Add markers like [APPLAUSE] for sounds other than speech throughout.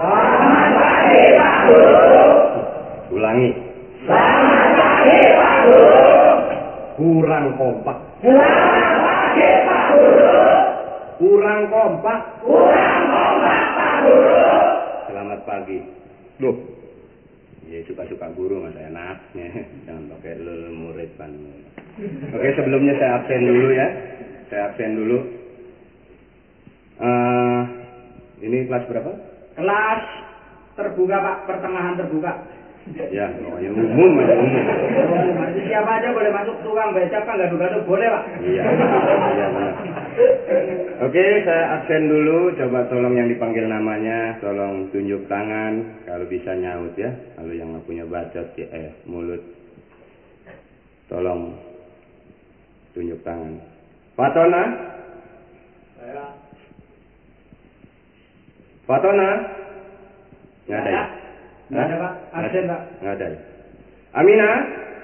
Selamat pagi Pak Guru. Ulangi. Selamat pagi Pak Guru. Kurang kompak. Selamat pagi Pak Guru. Kurang kompak. Kurang kompak Pak Guru. Selamat pagi. Loh. Ya suka-suka guru mas enaknya. [LAUGHS] Jangan pakai lul murid kan. Oke sebelumnya saya absen dulu ya. Saya absen dulu. Eh ini kelas berapa? Kelas terbuka Pak, pertengahan terbuka. Ya, pokoknya umum aja umum. Jadi siapa aja boleh masuk tukang becak kan gaduh-gaduh boleh Pak. Iya, iya benar. Oke, saya absen dulu. Coba tolong yang dipanggil namanya, tolong tunjuk tangan. Kalau bisa nyaut ya. Kalau yang nggak punya bacot ya, eh mulut. Tolong tunjuk tangan. Fatona? Saya. Fatona? Nggak ada ya? Nggak ada Pak, absen Pak. Nggak ada ya? Amina?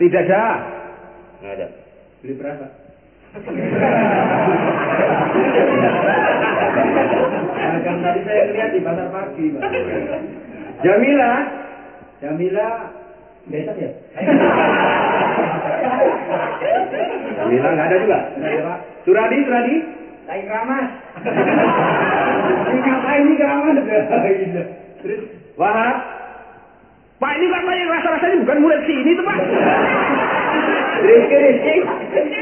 Tidak ada. Nggak ada. Beli beras Pak. Dagang tadi saya lihat di pasar pagi Pak. Jamila? Jamila besok ya? Jamila nggak ada juga? Nggak ada Pak. Suradi, Suradi? Lagi keramas. [LAUGHS] Ini ngapain ini keramas? Gitu. Terus Wahab? Pak ini kan yang rasa-rasanya bukan murid sini tuh Pak. [LAUGHS] Rizky, Rizky?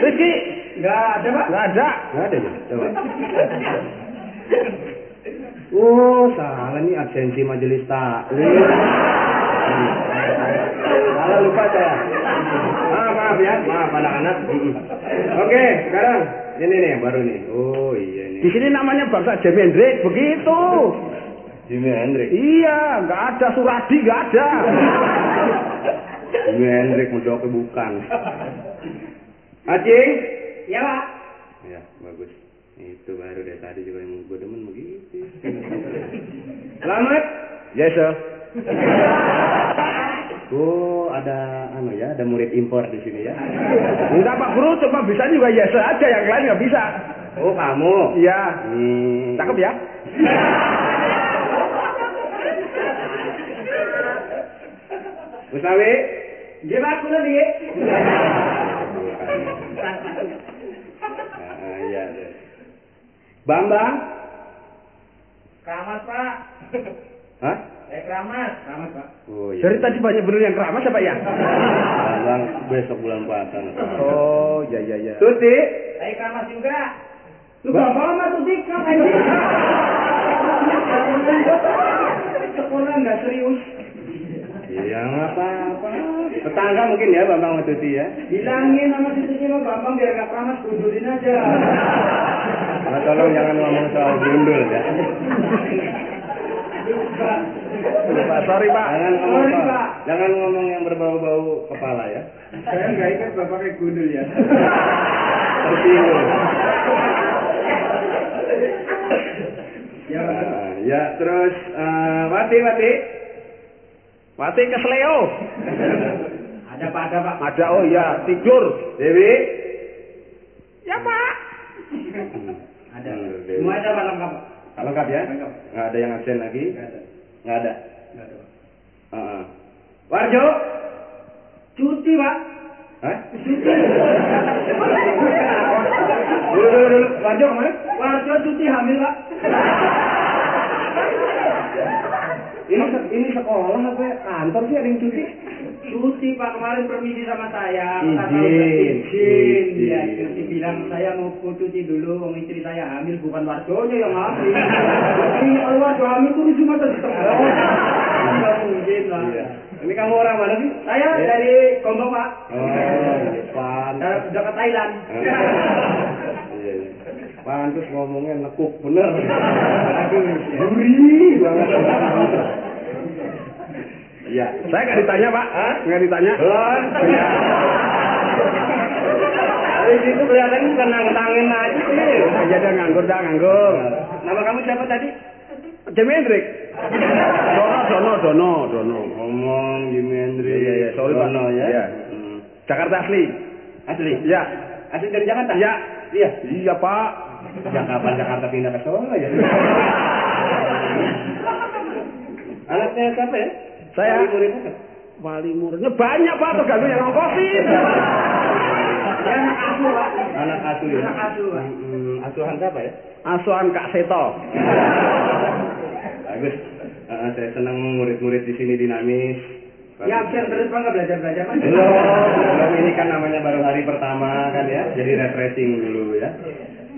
Rizky. nggak ada Pak. Nggak ada. Nggak ada ya? Coba. [LAUGHS] Oh, salah nih absensi majelis taklim. Salah lupa saya. Maaf ya, maaf anak-anak. Oke, sekarang ini nih baru nih. Oh iya nih. Di sini namanya bangsa Jimi Hendrix begitu. Jimi Hendrix. Iya, nggak ada Suradi, nggak ada. [LAUGHS] Jimi Hendrix mudoknya bukan. [LAUGHS] Acing? Ya Pak. Ya, bagus. Itu baru dari tadi juga yang gue demen begitu. [LAUGHS] Selamat. Yes sir. Oh, ada anu ya, ada murid impor di sini ya. Enggak Pak Guru, cuma bisa juga yes sir aja, yang lain nggak bisa. Oh, kamu. Iya. Hmm. Cakep ya? Musawi? Nggih Pak, kula nggih. Ah, iya, iya. Bambang? Keramas Pak. Hah? Eh keramas. Keramas Pak. Oh, iya. Dari tadi banyak bener yang keramas apa ya? Bambang besok bulan puasa. Oh, ya ya ya. Tuti? Saya keramas juga. Lu Ba- bapak sama tuti ngapain sih? Sekolah nggak serius. Iya, nggak apa-apa. Tetangga mungkin ya Bambang sama Tuti ya. Bilangin sama tuti lo Bambang biar nggak keramas gundulin aja. Nah, tolong jangan ngomong soal gundul ya. Pak, sorry Pak. Jangan ngomong Sorry, Pak. jangan ngomong yang berbau-bau kepala ya. Saya nggak ingat bapaknya gundul ya. Tersinggung. Ya, Ah, ya, terus eh, Wati, Wati. Mati ke Sleo. ada Pak, ada Pak. Ada oh ya, tidur. Dewi. Ya Pak. Ada. Hmm. Semua ada Pak lengkap. Pak. Lengkap ya? Lengkap. Nggak ada yang absen lagi? Nggak ada. Nggak ada. Nggak ada Pak. Heeh. Warjo. Cuti Pak. Hah? Dulu, dulu, dulu. Warjo ke mana? Warga cuti hamil Pak. [LAUGHS] Ini ini sekolah apa ya? kantor sih ada yang cuti? Cuti Pak kemarin permisi sama saya. Izin. Izin. Ya, cuti bilang saya mau cuti dulu. Wong istri saya hamil bukan wargonya yang hamil. Jadi kalau warga hamil itu cuma tetap. Nggak mungkin lah. Iya. Ini kamu orang mana sih? Saya Ya. dari Gombong Pak. Oh, sudah ke Thailand. Iya, iya. Pantes ngomongnya nekuk bener. [LAUGHS] Aduh, gurih banget. Iya. Saya nggak ditanya Pak. Nggak ditanya. Belum. Iya. Dari situ kelihatan bukan nangtangin aja sih. Ya dah nganggur dah nganggur. Nama kamu siapa tadi? Jimi Hendrix. Dono, Dono, Dono, Dono. Ngomong Jimi Hendrix. Iya, iya, sorry, Pak. Dono, ya. Iya. Hmm. Jakarta asli. Asli? Ya. Asli dari Jakarta? Ya. Iya. Iya Pak. Sejak kapan Jakarta pindah ke Solo ya? [LAUGHS] Anaknya siapa ya? Saya- Wali muridnya siapa? Wali muridnya banyak Pak, tergantung yang ngongkosin. [LAUGHS] Anak asuh, Pak. Anak asuh ya? Anak asuh. Hmm, asuhan siapa ya? Asuhan Kak Seto. [LAUGHS] Bagus. Eh, saya senang murid-murid di sini dinamis. Ya absen terus Pak, nggak belajar-belajar Pak. Belum, belum ini kan namanya baru hari pertama kan ya, jadi refreshing dulu ya.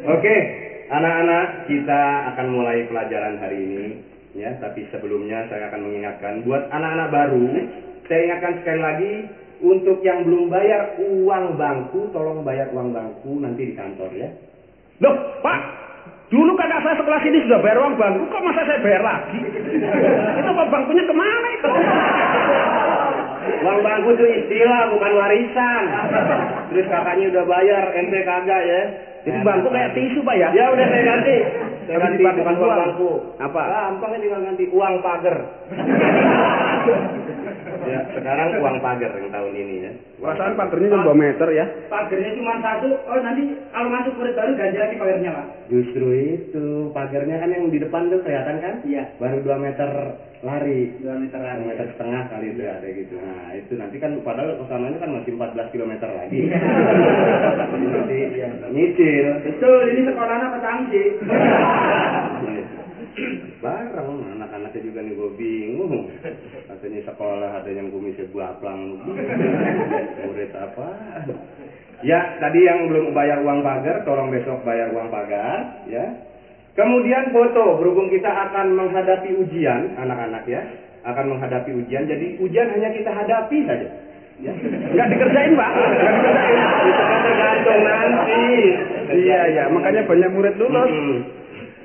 Oke, anak-anak kita akan mulai pelajaran hari ini ya. Tapi sebelumnya saya akan mengingatkan buat anak-anak baru, saya ingatkan sekali lagi untuk yang belum bayar uang bangku, tolong bayar uang bangku nanti di kantor ya. Loh, Pak, dulu kakak saya sekelas ini sudah bayar uang bangku, kok masa saya bayar lagi? [LAUGHS] itu Pak bangkunya ke mana itu? Uang bangku itu istilah bukan warisan. Terus kakaknya udah bayar, ente kagak ya. Jadi bangku kayak tisu Pak ya? Ya udah saya ganti. Saya ganti bukan uang bangku. Apa? Gampangnya tinggal ganti uang pagar. [LAUGHS] ya, sekarang uang pagar yang tahun ini ya. Perasaan pagar. pagernya cuma 2 meter ya. Pagernya cuma satu. Oh nanti kalau masuk murid baru ganti lagi pagernya Pak. Justru itu pagarnya kan yang di depan tuh kelihatan kan? Iya. Baru 2 meter lari. Dua meter Satu lagi. meter setengah kali itu ada gitu. Nah itu nanti kan padahal ke sananya kan masih 14 km lagi. Jadi nanti [LAUGHS] nyicil. Betul, ini sekolahnya petangsi. Bareng anak-anaknya juga nih gue bingung. Katanya sekolah ada yang kumisnya buaplang. Murid apa? Ya, tadi yang belum bayar uang pagar, tolong besok bayar uang pagar, ya. Kemudian foto, berhubung kita akan menghadapi ujian, anak-anak ya, akan menghadapi ujian. Jadi ujian hanya kita hadapi saja. Ya. Nggak dikerjain Pak. Nggak dikerjain. Itu kan tergantung nanti. Iya, iya. Makanya banyak murid lulus.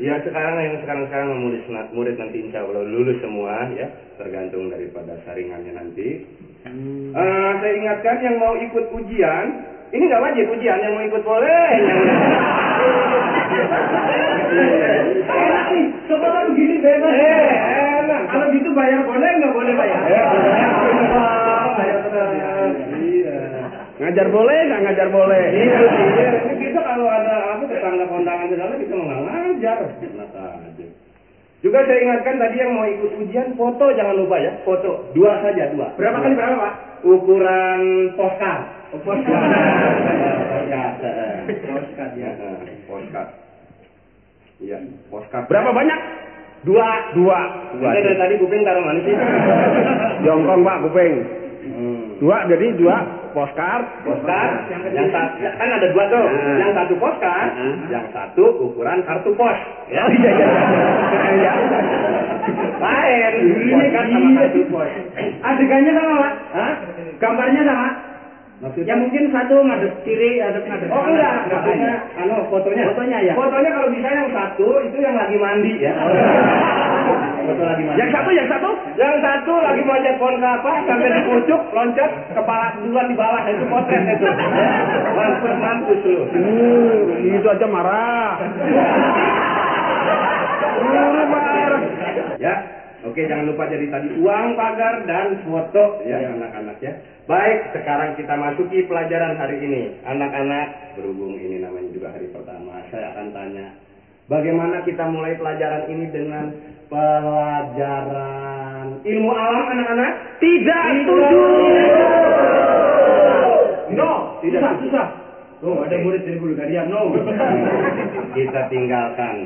Ya sekarang yang sekarang sekarang murid murid nanti insya Allah lulus semua ya tergantung daripada saringannya nanti. Eh, saya ingatkan yang mau ikut ujian ini nggak wajib ujian yang mau ikut boleh. [LAUGHS] Yang... Sekolah begini bebas. Eh, enak. Kalau gitu bayar boleh nggak boleh bayar? Ya, boleh. Bayar terus. Iya. Ngajar boleh, nggak ngajar boleh. Iya, iya. Kita kalau ada apa tetangga kondangan di sana kita mau aja. Juga saya ingatkan tadi yang mau ikut ujian foto jangan lupa ya, foto dua saja dua. Berapa kali berapa Pak? Ukuran postcard. Oh, postcard. [LAUGHS] Postcard. eh. Ya. Eh, Postcard. Iya, postcard. Berapa banyak? Dua. Dua. Dua. Dari tadi kuping taruh mana sih? [LAUGHS] Jongkong Pak, kuping. Hmm. Dua, jadi dua postcard. Postcard, yang satu kan ada dua tuh. Ah. Yang satu postcard, Ah. yang satu ukuran kartu pos. Ya. Oh, iya, iya. Iya. Lain, Iya, postcard sama iya. kartu pos. Adegannya sama Pak? Hah? Gambarnya sama? Maksudnya? Ya mungkin satu ngadep kiri, ngadep ngadep Oh enggak, maksudnya anu fotonya. Fotonya ya? Fotonya kalau bisa yang satu itu yang lagi mandi ya. [LAUGHS] Foto lagi mandi. Yang satu, yang satu. Yang satu lagi manjat pohon kelapa sampai di pucuk loncat kepala duluan di bawah itu potret itu. Mampus mampus lu. Hmm, itu aja marah. Hmm, marah. Ya, oke jangan lupa jadi tadi uang pagar dan foto ya anak-anak ya. Baik, sekarang kita masuki pelajaran hari ini. Anak-anak, berhubung ini namanya juga hari pertama, saya akan tanya, bagaimana kita mulai pelajaran ini dengan pelajaran ilmu alam anak-anak? Tidak setuju. No, tidak Susah. Oh, ada murid dari Bulgaria, no. [LAUGHS] kita tinggalkan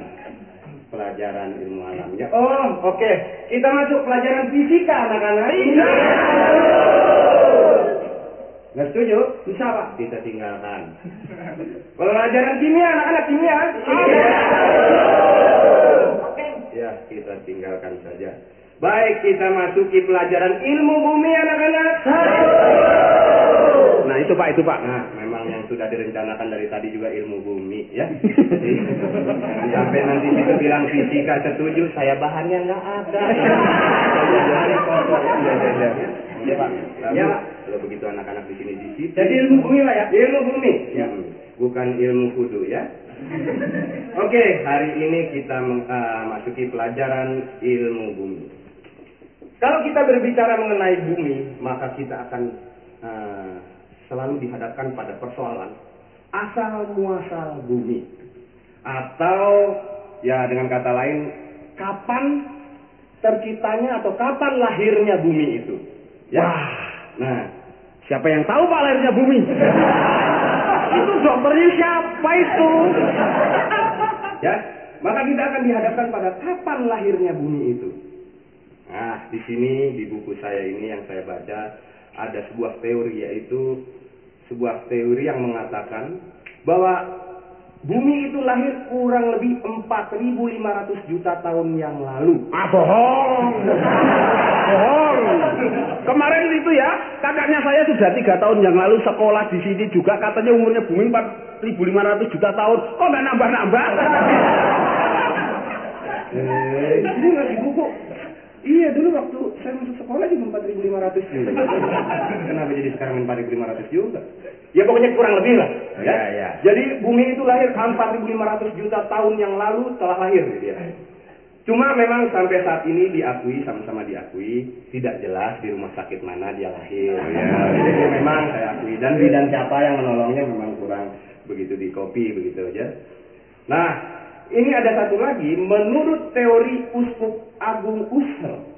pelajaran ilmu alamnya. Oh, oke. Kita masuk pelajaran fisika, anak-anak. Nggak setuju? Bisa, Pak. Kita tinggalkan. Pelajaran kimia, anak-anak kimia. Ya, kita tinggalkan saja. Baik, kita masuki pelajaran ilmu bumi, anak-anak. Nah, itu Pak, itu Pak. Nah, memang yang sudah direncanakan dari tadi juga ilmu bumi, ya. Jadi, jangan sampai nanti itu bilang fisika setuju, saya bahannya nggak ada. Ya, Pak. Ya, Pak. Kalau begitu anak-anak di sini disiplin. Jadi ilmu bumi, Pak ya? Ilmu bumi, ya. bukan ilmu kudu ya. [LAUGHS] Oke, hari ini kita ah, masuki pelajaran ilmu bumi. Kalau kita berbicara mengenai bumi, maka kita akan ah, selalu dihadapkan pada persoalan asal muasal bumi, atau ya dengan kata lain, kapan terciptanya atau kapan lahirnya bumi itu. Ya. Wah. Nah, Siapa yang tahu Pak lahirnya bumi? [LAUGHS] itu dokternya siapa itu? ya, maka kita akan dihadapkan pada kapan lahirnya bumi itu. Nah, di sini di buku saya ini yang saya baca ada sebuah teori yaitu sebuah teori yang mengatakan bahwa bumi itu lahir kurang lebih 4.500 juta tahun yang lalu. Ah bohong. bohong. Kemarin itu ya, kakaknya saya sudah tiga tahun yang lalu sekolah di sini juga katanya umurnya bumi 4.500 juta tahun. Kok nggak nambah-nambah? Eh, ini di buku. Iya dulu waktu saya masuk sekolah juga 4.500 juga. [LAUGHS] Kenapa jadi sekarang 4.500 juga? Ya pokoknya kurang lebih lah. Ya. Ya, ya. Jadi bumi itu lahir 4.500 juta tahun yang lalu telah lahir gitu ya. Cuma memang sampai saat ini diakui sama-sama diakui tidak jelas di rumah sakit mana dia lahir. Ya, jadi memang saya akui dan bidan siapa yang menolongnya memang kurang begitu di copy begitu aja. Nah, ini ada satu lagi menurut teori Uskup Agung Usher.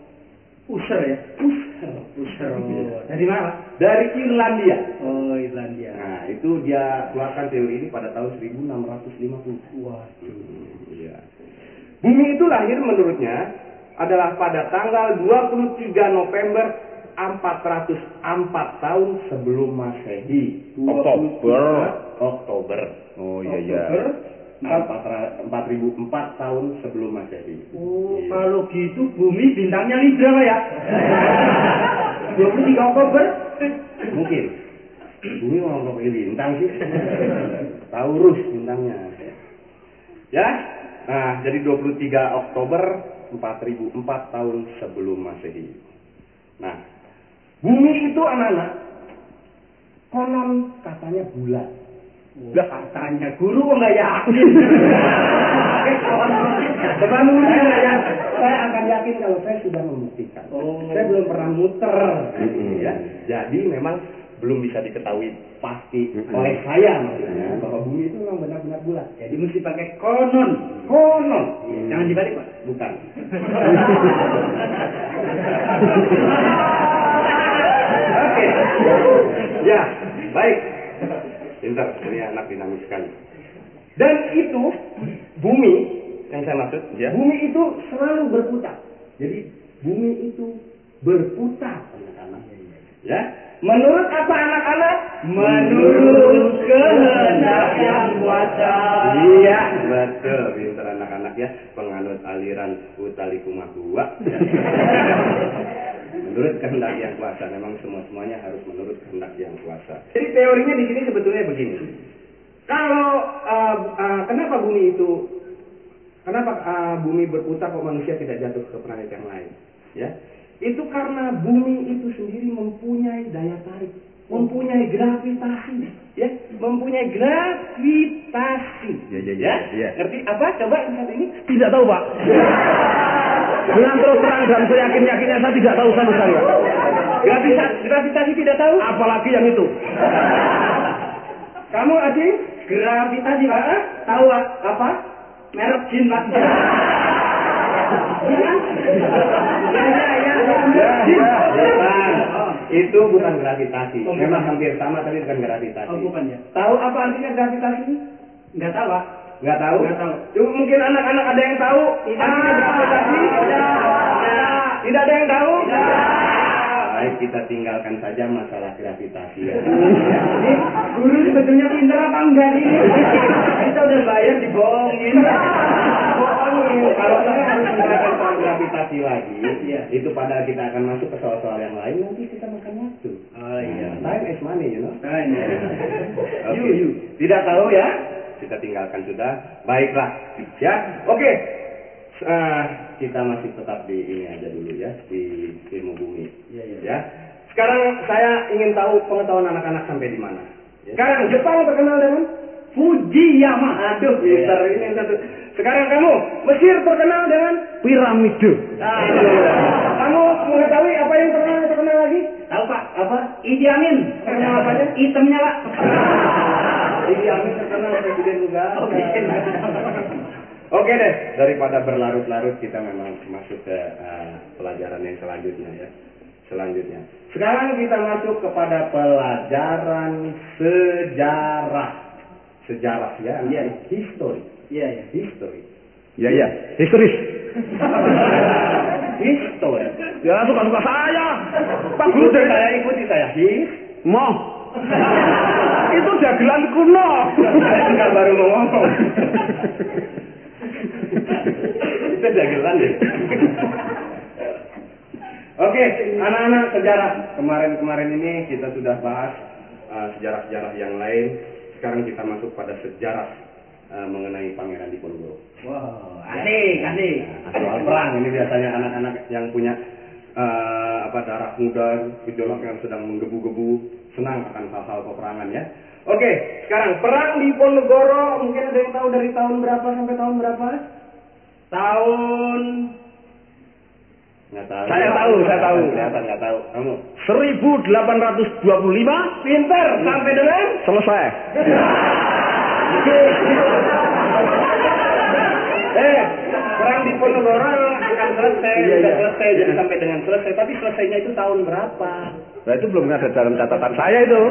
User ya? Usher. User. Oh. Dari mana? Dari Irlandia. Oh, Irlandia. Nah, itu dia keluarkan teori ini pada tahun 1650. Wah. Hmm, iya. Bumi itu lahir menurutnya adalah pada tanggal 23 November 404 tahun sebelum Masehi. Oktober. Oktober. Oh iya iya. Oktober 4004 tahun sebelum Masehi. Oh, Iya. kalau gitu bumi bintangnya Libra Pak, ya? [LAUGHS] 23 Oktober. Mungkin. Bumi mau pakai bintang sih. Taurus bintangnya. Ya. Nah, jadi 23 Oktober 4004 tahun sebelum Masehi. Nah, bumi itu anak-anak konon katanya bulat. Lah katanya guru kok nggak yakin. Coba saya, ya, saya akan yakin kalau saya sudah membuktikan. Oh. Saya belum pernah muter, ya. Jadi memang belum bisa diketahui pasti oleh saya maksudnya bahwa bumi itu memang benar-benar bulat. Jadi mesti pakai konon. Konon. Jangan dibalik Pak. Bukan. [LAUGHS] Oke. Ya, baik. Pintar, ini anak dinamis sekali. Dan itu bumi yang saya maksud, ya. Bumi itu selalu berputar. Jadi bumi itu berputar, anak-anak. Ya. Menurut apa anak-anak? Menurut kehendak yang kuasa. Iya, betul. Pintar anak-anak ya, penganut aliran utali kumahua. Ya. [LAUGHS] menurut kehendak yang kuasa, memang semua semuanya harus menurut kehendak yang kuasa. Jadi teorinya di sini sebetulnya begini. Kalau uh, uh, kenapa bumi itu, kenapa uh, bumi berputar kok manusia tidak jatuh ke planet yang lain? Ya, itu karena bumi itu sendiri mempunyai daya tarik, mempunyai gravitasi, ya, mempunyai gravitasi. Ya, ya, ya, ya. Ngerti apa? Coba saat ini. Tidak tahu Pak. [LAUGHS] Dengan terus terang dan seyakin-yakinnya saya tidak tahu sama sekali. Gravitasi, gravitasi tidak tahu? Apalagi yang itu. Kamu Adi? Gravitasi Pak. Ah, Tahu apa? Merek jin Pak. Ya, ya, ya, Ya, ya. Bukan. Itu bukan gravitasi. Oh, bukan. Memang hampir sama tapi bukan gravitasi. Oh, bukan ya? Tahu apa artinya gravitasi? Enggak tahu Pak. Nggak tahu? Nggak tahu. Cuma mungkin anak-anak ada yang tahu? Tidak. Artinya gravitasi? Tidak. Tidak ada yang tahu? Tidak. Baik, kita tinggalkan saja masalah gravitasi ya. Ini guru sebetulnya pintar apa enggak sih? Kita udah bayar dibohongin. Bohongin. Kalau kita harus soal gravitasi lagi, Iya. itu pada kita akan masuk ke soal-soal yang lain, nanti kita makan waktu. Oh iya. Time is money, you know. Nah, ini. [LAUGHS] Oke. You, you. Tidak tahu ya? Kita tinggalkan sudah. Baiklah. Ya. Oke. Eh, kita masih tetap di ini aja dulu ya di ilmu bumi. Iya, iya. Ya. Sekarang saya ingin tahu pengetahuan anak-anak sampai di mana. Sekarang Jepang terkenal dengan Fujiyama. Aduh, pintar ini satu. Sekarang kamu Mesir terkenal dengan Piramide. Aduh. Kamu mengetahui apa yang terkenal terkenal lagi? Tahu Pak? Apa? Idi Amin. Terkenal apanya? Itemnya Pak. [LAUGHS] Idi Amin terkenal presiden juga. Oke. Oke. Oke deh, daripada berlarut-larut kita memang masuk ke eh, pelajaran yang selanjutnya ya. Selanjutnya. Sekarang kita masuk kepada pelajaran sejarah. Sejarah ya, Iya. history. Iya, iya. History. Ya ya, historis. [LAUGHS] History. Ya suka-suka saya. Pak Guru saya, ikuti saya. His. Mo. [LAUGHS] Itu dagelan kuno. Saya juga baru mau ngomong. [LAUGHS] Itu dagelan ya. Oke, anak-anak sejarah. Kemarin-kemarin ini kita sudah bahas uh, sejarah-sejarah yang lain. Sekarang kita masuk pada sejarah uh, mengenai Pangeran Diponegoro. Wow, asik, asik. Nah, soal perang ini biasanya anak-anak yang punya eh, apa darah muda, gejolak yang sedang menggebu-gebu, senang akan hal-hal peperangan ya. Oke, sekarang perang di Ponegoro mungkin ada yang tahu dari tahun berapa sampai tahun berapa? Tahun Nggak tahu. Saya tahu, saya tahu. Kelihatan nggak tahu. Kamu 1825 pinter sampai dengan selesai. [LAUGHS] eh perang di Ponegoro akan selesai, Iya, sudah iya. selesai jadi sampai dengan selesai. Tapi selesainya itu tahun berapa? Nah itu belum ada dalam catatan saya itu.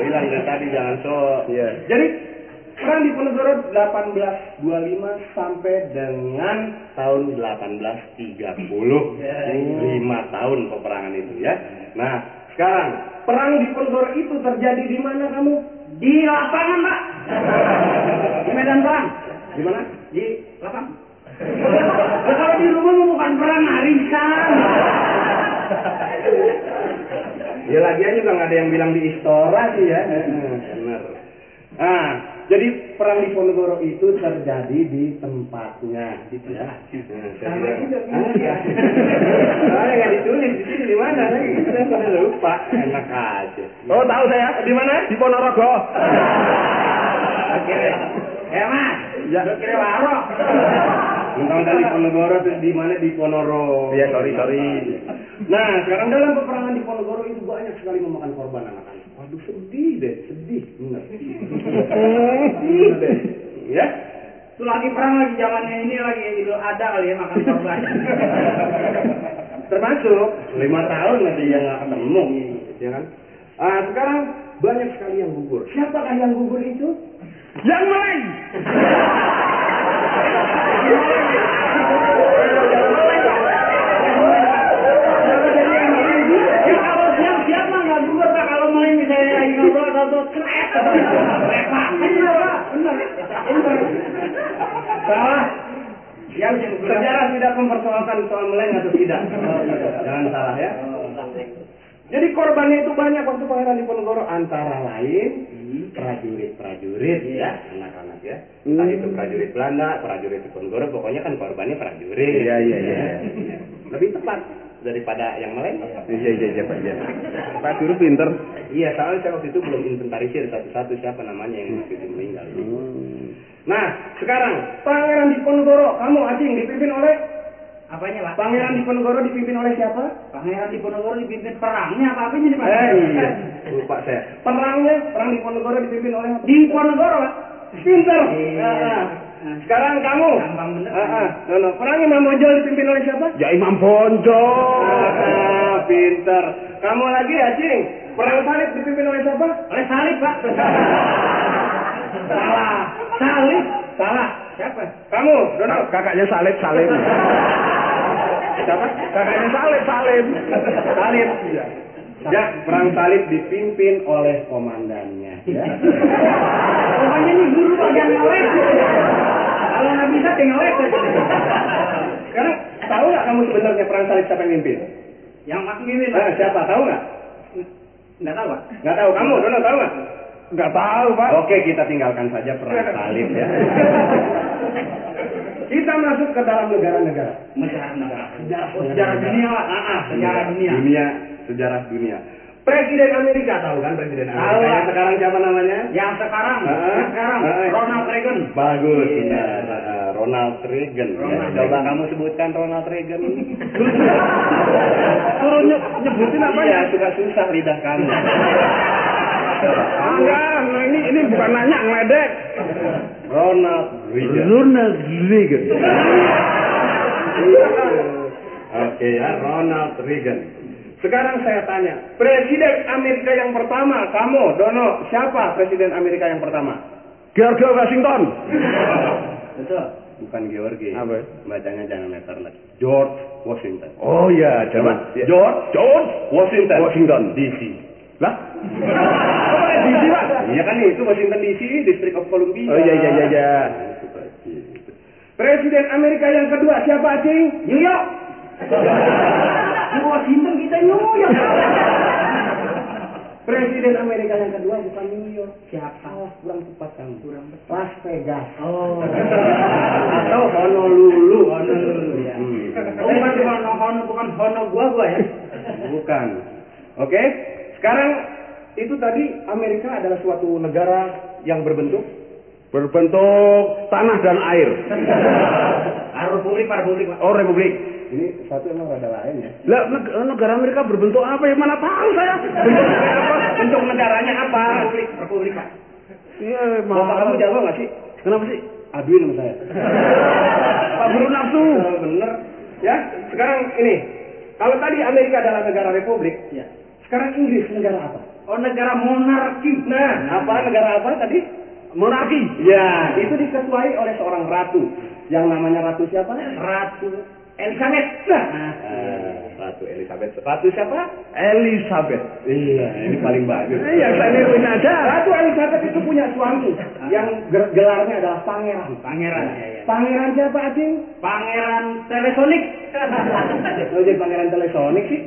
Bilang dari tadi jangan sok. Iya. Jadi perang di Ponegoro 1825 sampai dengan tahun 1830. Lima tahun peperangan itu ya. Nah, sekarang perang di Ponegoro itu terjadi di mana kamu? di lapangan, Pak. Di medan perang. Di mana? Di lapangan. Ya, kalau di rumah mah bukan perang arisan. Ya lagian juga nggak ada yang bilang di Istora sih ya. Benar. Ah, jadi perang di Ponegoro itu terjadi di tempatnya, gitu ya. Saya Sama bilang, juga, ah, ya. Soalnya nggak ditulis di sini di mana lagi? Saya sudah lupa. Enak aja. Oh tahu saya. Di mana? Di Ponorogo. Oke. Eh, Mas. Ya. Kira warok. Mentang-mentang di Ponegoro terus di mana di Ponoro. Iya, sorry, sorry. Nah, sekarang dalam peperangan di Ponegoro itu banyak sekali memakan korban anak-anak. Waduh, sedih deh, sedih. [LAUGHS] Deh. Ya. Itu lagi perang lagi zamannya ini lagi Idul Adha kali ya makan korban. [LAUGHS] Termasuk lima tahun nanti yang nggak ketemu, ya kan? Ah, sekarang banyak sekali yang gugur. Siapakah yang gugur itu? Yang main. [LAUGHS] Ya kalau siap siap mah nggak gugur misalnya lagi ngobrol. Yang Sejarah tidak mempersoalkan soal meleng atau tidak. Jangan salah ya. Jadi korbannya itu banyak waktu pangeran Diponegoro antara lain prajurit-prajurit ya, anak-anak ya. Entah itu prajurit Belanda, prajurit Diponegoro, pokoknya kan korbannya prajurit. Iya, iya, iya. Lebih tepat daripada yang meleng. Iya iya iya Pak. Iya. Pak Guru pinter. Iya, soalnya saya waktu itu belum inventarisir satu-satu siapa namanya yang waktu itu meninggal. Nah, sekarang Pangeran Diponegoro, kamu asing dipimpin oleh Apanya pak? Pangeran Diponegoro dipimpin oleh siapa? Pangeran Diponegoro dipimpin perangnya apa apanya nih pak? Eh, iya. Lupa saya. Perangnya, perang Diponegoro dipimpin oleh apa? Di Ponegoro pak? Pinter. Iya. Ah, ah. Sekarang kamu. Gampang bener. Ah, ah. No, no. Perang Imam Bonjol dipimpin oleh siapa? Ya Imam Bonjo. Ah, pinter. Kamu lagi acing. Perang salib dipimpin oleh siapa? Oleh salib pak. Salah. Salib. Salah. Siapa? Kamu, Dono. Kakaknya Salib Salim. Siapa? Kakaknya Salib Salim. Salib. Ya, perang salib dipimpin oleh komandannya. Ya. Pokoknya nih guru bagian ngeles. Kalau nggak bisa tinggal les. Sekarang tahu nggak kamu sebenarnya perang salib siapa yang mimpin? Yang masuk mimpin Nah, pak? siapa? Tahu nggak? Nggak tahu pak? Nggak tahu. Kamu, Dono, tahu nggak? Enggak tahu Pak. Oke, kita tinggalkan saja perang salib ya. [LAUGHS] kita masuk ke dalam negara-negara. Sejarah negara. Sejarah, sejarah dunia pak? Ah, ah, Sejarah dunia. Dunia, sejarah dunia. Presiden Amerika tahu kan presiden Tahu, Amerika yang Pak. sekarang siapa namanya? Yang sekarang, Ah, yang sekarang ah. Ronald Reagan. Bagus, Iya. benar. Ah, Ronald Reagan. Ya, Ronald Coba Reagan. kamu sebutkan Ronald Reagan. [LAUGHS] Suruh nye- nyebutin apa Iya, ya? suka susah lidah kamu. [LAUGHS] Enggak, nah ini ini bukan nanya ngeledek. Ronald Reagan. Ronald Reagan. Oke ya, Ronald Reagan. Sekarang saya tanya, Presiden Amerika yang pertama, kamu, Dono, siapa Presiden Amerika yang pertama? George Washington. [LAUGHS] Betul. Bukan George. Apa? Bacanya jangan letter lagi. George Washington. Oh ya, Coba. jangan. George, George Washington. Washington. DC. Lah? Apa DC, Pak? Iya kan itu Washington DC, District of Columbia. Oh iya iya iya iya. Presiden Amerika yang kedua siapa, Cing? New York. Di Washington kita New York. Presiden Amerika yang kedua bukan New York. Siapa? Oh, kurang tepat kamu. Kurang tepat. Las Vegas. Oh. Atau Honolulu. Honolulu ya. Hmm. Oh, bukan Hono Hono bukan Hono gua gua ya. Bukan. Oke. Sekarang itu tadi Amerika adalah suatu negara yang berbentuk Berbentuk tanah dan air. [LAUGHS] Republik Republik. Oh, republik. Ini satu emang ada lain ya. Lah, neg- negara Amerika berbentuk apa ya? Mana tahu saya. Bentuknya apa? Bentuk negaranya apa? Republik Republik Pak. Iya, Bapak kamu jago nggak sih? Kenapa sih? Aduin sama saya. [LAUGHS] Pak Guru nafsu. Eh, bener. Ya, sekarang ini. Kalau tadi Amerika adalah negara republik, Ya. sekarang Inggris negara apa? Oh negara monarki. Nah, apa negara apa tadi? Monarki. Ya, itu diketuai oleh seorang ratu. Yang namanya ratu siapa? Ratu Elizabeth. Nah. Eh, ratu Elizabeth. Ratu siapa? Elizabeth. Iya, ini paling bagus. Iya, saya niruin aja. Ratu Elizabeth itu punya suami yang ger- gelarnya adalah pangeran. Pangeran. Ya, ya. Pangeran siapa, Acing? Pangeran Telesonik. Kalau [LAUGHS] jadi pangeran telesonik sih?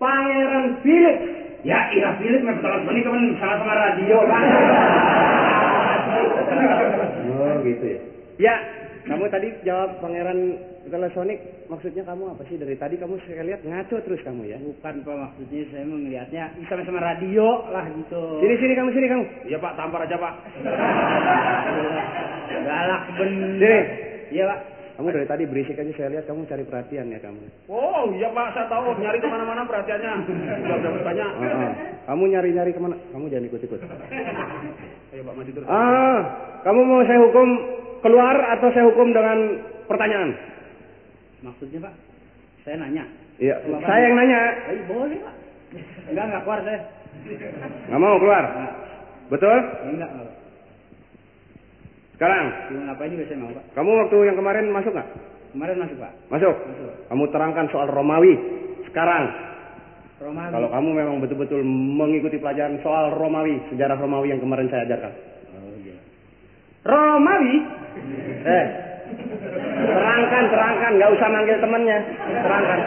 Pangeran Philip. Ya, iya Philip mah Telesonik kan sama-sama radio Pak. [LAUGHS] [LAUGHS] Oh, gitu ya. Ya, kamu tadi jawab pangeran telesonik. Maksudnya kamu apa sih? Dari tadi kamu saya lihat ngaco terus kamu ya. Bukan Pak maksudnya saya mau ngelihatnya sama-sama radio lah gitu. Sini sini kamu sini kamu. Iya, Pak, tampar aja, Pak. [LAUGHS] Galak bener. Sini. Iya Pak. Kamu dari tadi berisik aja saya lihat kamu cari perhatian ya kamu. Oh, iya, Pak, saya tahu nyari ke mana-mana perhatiannya. Sudah dapat banyak. Oh, oh. Kamu nyari-nyari ke mana? Kamu jangan ikut-ikut. Ayo, Pak, maju terus. Ah, kamu mau saya hukum keluar atau saya hukum dengan pertanyaan? Maksudnya Pak, saya nanya. Iya, saya yang nanya. Eh, boleh Pak. Enggak, enggak keluar saya. Nggak mau keluar? Betul? Ya, enggak, enggak. Sekarang, Mau ngapain juga saya mau Pak. kamu waktu yang kemarin masuk nggak? Kemarin masuk Pak. Masuk. Masuk. Kamu terangkan soal Romawi. Sekarang, Romawi. kalau kamu memang betul-betul mengikuti pelajaran soal Romawi, sejarah Romawi yang kemarin saya ajarkan. Oh iya. Romawi? [LAUGHS] Eh, terangkan, terangkan, nggak usah manggil temannya. Terangkan.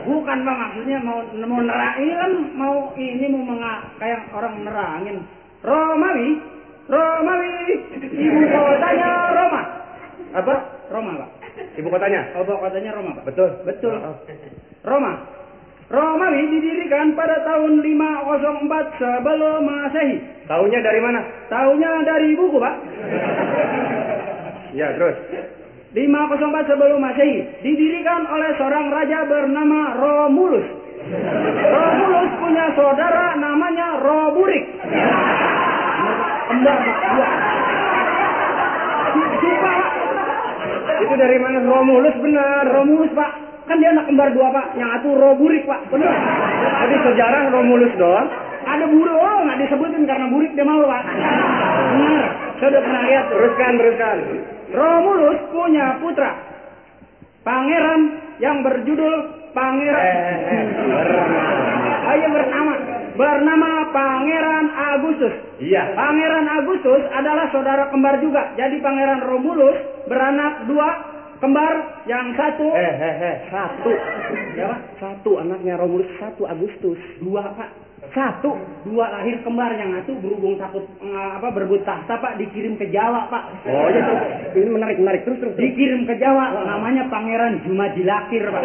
Bukan Pak, maksudnya mau mau nerang ini kan mau ini mau menga, kayak orang nerangin. Romawi, Romawi, ibu kotanya Roma. Apa? Roma Pak. Ibu kotanya? Oh, ibu kotanya Roma Pak. Betul. Betul. Roma. Romawi didirikan pada tahun 504 sebelum Masehi. Tahunya dari mana? Tahunya dari buku, Pak. Ya, terus. 504 sebelum Masehi didirikan oleh seorang raja bernama Romulus. Romulus punya saudara namanya Roburik. Itu dari mana? Romulus benar. Romulus, Pak. Kan dia anak kembar dua, Pak. Yang satu Roburik, Pak. Benar. Tapi sejarah Romulus doang. Ada buruk, oh nggak disebutin karena burik dia mau, Pak. Benar. Saya udah pernah lihat. Teruskan, teruskan. Romulus punya putra. Pangeran yang berjudul Pangeran. Eh, bernama. Oh iya bernama. Bernama Pangeran Agustus. Iya. Pangeran Agustus adalah saudara kembar juga. Jadi Pangeran Romulus beranak dua kembar yang satu. Eh, eh, eh, satu. Ya, Pak? Satu anaknya Romulus, satu Agustus. Dua, Pak. Satu. Dua lahir kembar yang satu berhubung takut eh, apa berebut tahta, Pak, dikirim ke Jawa, Pak. Oh, ya, terus. [LAUGHS] ini menarik, menarik. Terus, terus. Dikirim ke Jawa, namanya Pangeran Jumajilakir, Pak.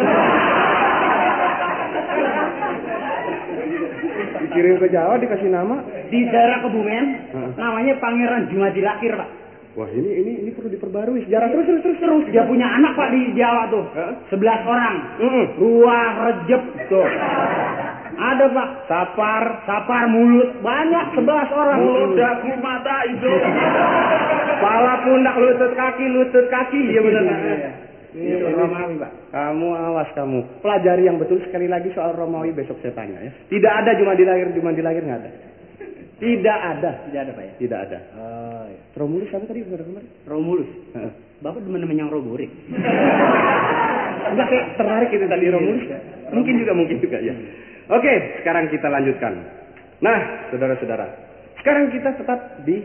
Dikirim ke Jawa, dikasih nama. Di daerah Kebumen, namanya Pangeran Jumajilakir, Pak. Wah, ini ini ini perlu diperbarui sejarah. Terus, terus, terus. Terus dia punya anak, Pak, di Jawa tuh. Sebelas orang. Mm-mm. Ruang rejep tuh. Ada pak, sapar, sapar mulut, banyak sebelas orang. Mulut, dagu, mata, hidung. [LAUGHS] Kepala pundak lutut kaki lutut kaki ya benar. Itu Romawi, Pak. Kamu awas kamu. Pelajari yang betul sekali lagi soal Romawi besok saya tanya ya. Tidak ada cuma di lahir cuma di lahir nggak ada. Tidak ada. Tidak ada, Pak ya. Tidak ada. Iya. Romulus apa tadi saudara kemarin? Romulus. Bapak demen-demen yang roborik. [LAUGHS] Enggak kayak tertarik itu tadi Romulus. Mungkin juga mungkin juga ya. Oke, sekarang kita lanjutkan. Nah, saudara-saudara, sekarang kita tetap di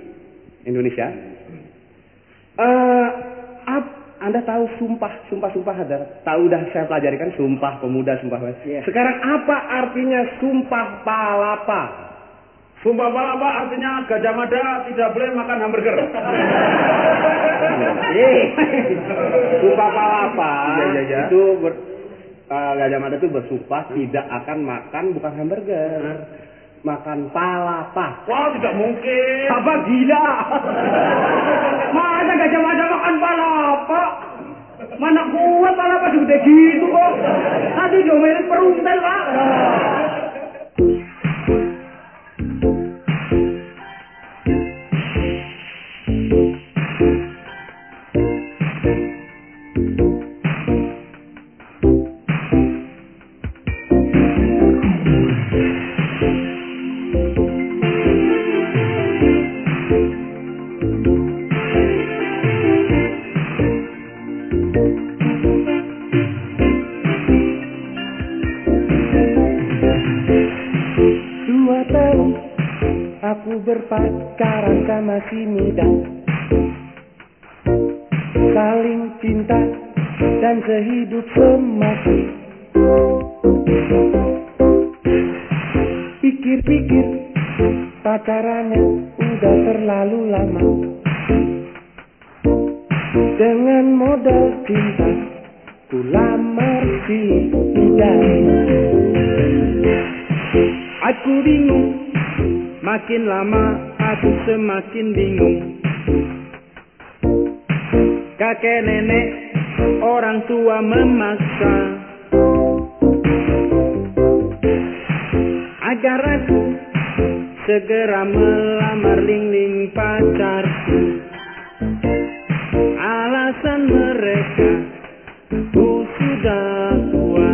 Indonesia. Eh, ap- anda tahu sumpah, sumpah-sumpah ada. Tahu dah saya pelajari kan sumpah pemuda, sumpah. Iya. Sekarang apa artinya sumpah palapa? Sumpah palapa artinya Gajah Mada tidak boleh makan hamburger. [LAUGHS] Sumpah palapa Iya, iya, iya. itu ber, eh, Gajah Mada itu bersumpah tidak akan makan bukan hamburger, makan palapa. Wah tidak mungkin. Apa gila? Masa gajah mada makan palapa? Mana kuat palapa segede gitu kok. Tadi diomelin peruntel, Pak. Aku berpacaran sama si muda Saling cinta dan sehidup semati. Pikir-pikir pacarannya udah terlalu lama. Dengan modal cinta ku lamar si muda Aku bingung, makin lama aku semakin bingung. Kakek nenek, orang tua memaksa agar aku segera melamar Ling-Ling pacarku. Alasan mereka, ku sudah tua.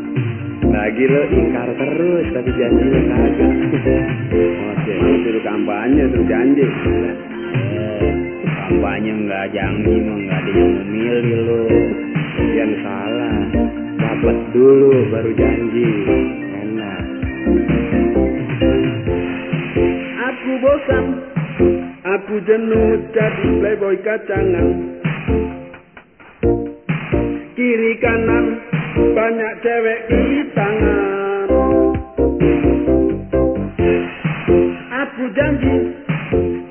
Lagi lo ingkar terus tapi janji lo kagak. Oke, mau suruh kampanye terus janji. Kampanye nggak janji mah nggak ada yang memilih lo. Yang salah. Dapat dulu baru janji. Enak. Aku bosan, aku jenuh jadi playboy kacangan. Kiri kanan banyak cewek di tangan. Aku janji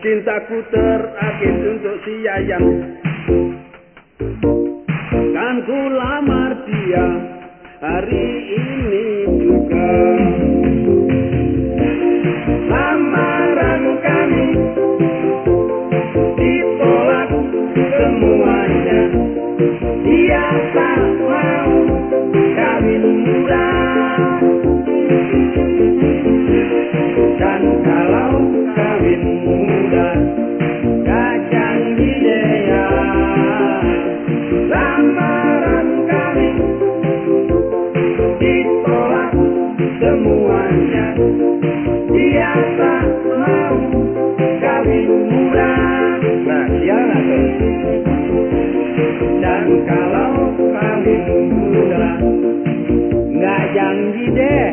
cintaku terakhir untuk si Yayan. Kan ku lamar dia hari ini juga. Lamaran kami ditolak semuanya. Dia kalau ya. Lamaran kami janji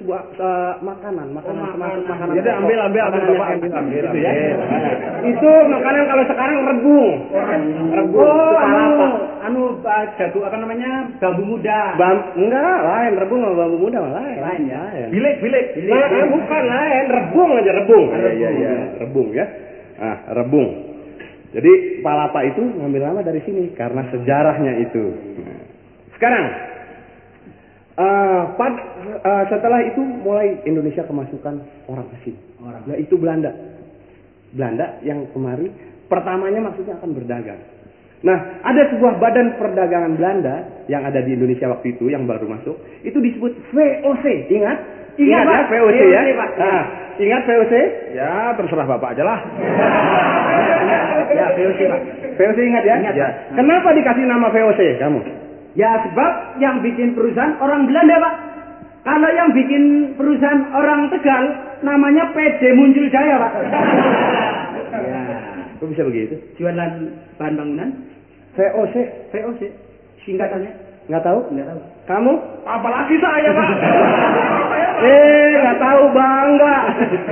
sebuah eh, makanan, makanan Oh, termasuk makanan. makanan. Jadi ambil, ambil, ambil, Bapak, ambil, ambil, itu ya. ambil. Itu makanan kalau sekarang rebung. Rebung Oh, anu, palapa. anu uh, jago apa namanya bambu muda. Bam, enggak, lain rebung sama bambu muda lain. Lain ya? Bilik, bilik. Bilik. Nah, eh, bukan lain, rebung aja rebung. Iya iya iya, rebung ya. Ah, rebung. Jadi palapa itu ngambil nama dari sini karena sejarahnya itu. Nah, sekarang Eh, pad- eh, setelah itu mulai Indonesia kemasukan orang asing. Orang. Nah itu Belanda. Belanda yang kemari pertamanya maksudnya akan berdagang. Nah ada sebuah badan perdagangan Belanda yang ada di Indonesia waktu itu yang baru masuk. Itu disebut VOC. Ingat? Ingat, ya Pak. VOC ya. VOC, Pak. Nah, ingat VOC? ya terserah bapak aja lah. [LAUGHS] Ya, VOC, Pak. VOC ingat ya? Ingat, ya. Pak. Kenapa dikasih nama VOC kamu? Ya sebab yang bikin perusahaan orang Belanda pak. Kalau yang bikin perusahaan orang Tegal namanya PD Muncul Jaya pak. ya. Kok bisa begitu? Jualan bahan bangunan VOC? VOC singkatannya Nggak tahu? nggak tahu. Kamu? Apalagi saya pak. [LAUGHS] Eh, nggak tahu bangga.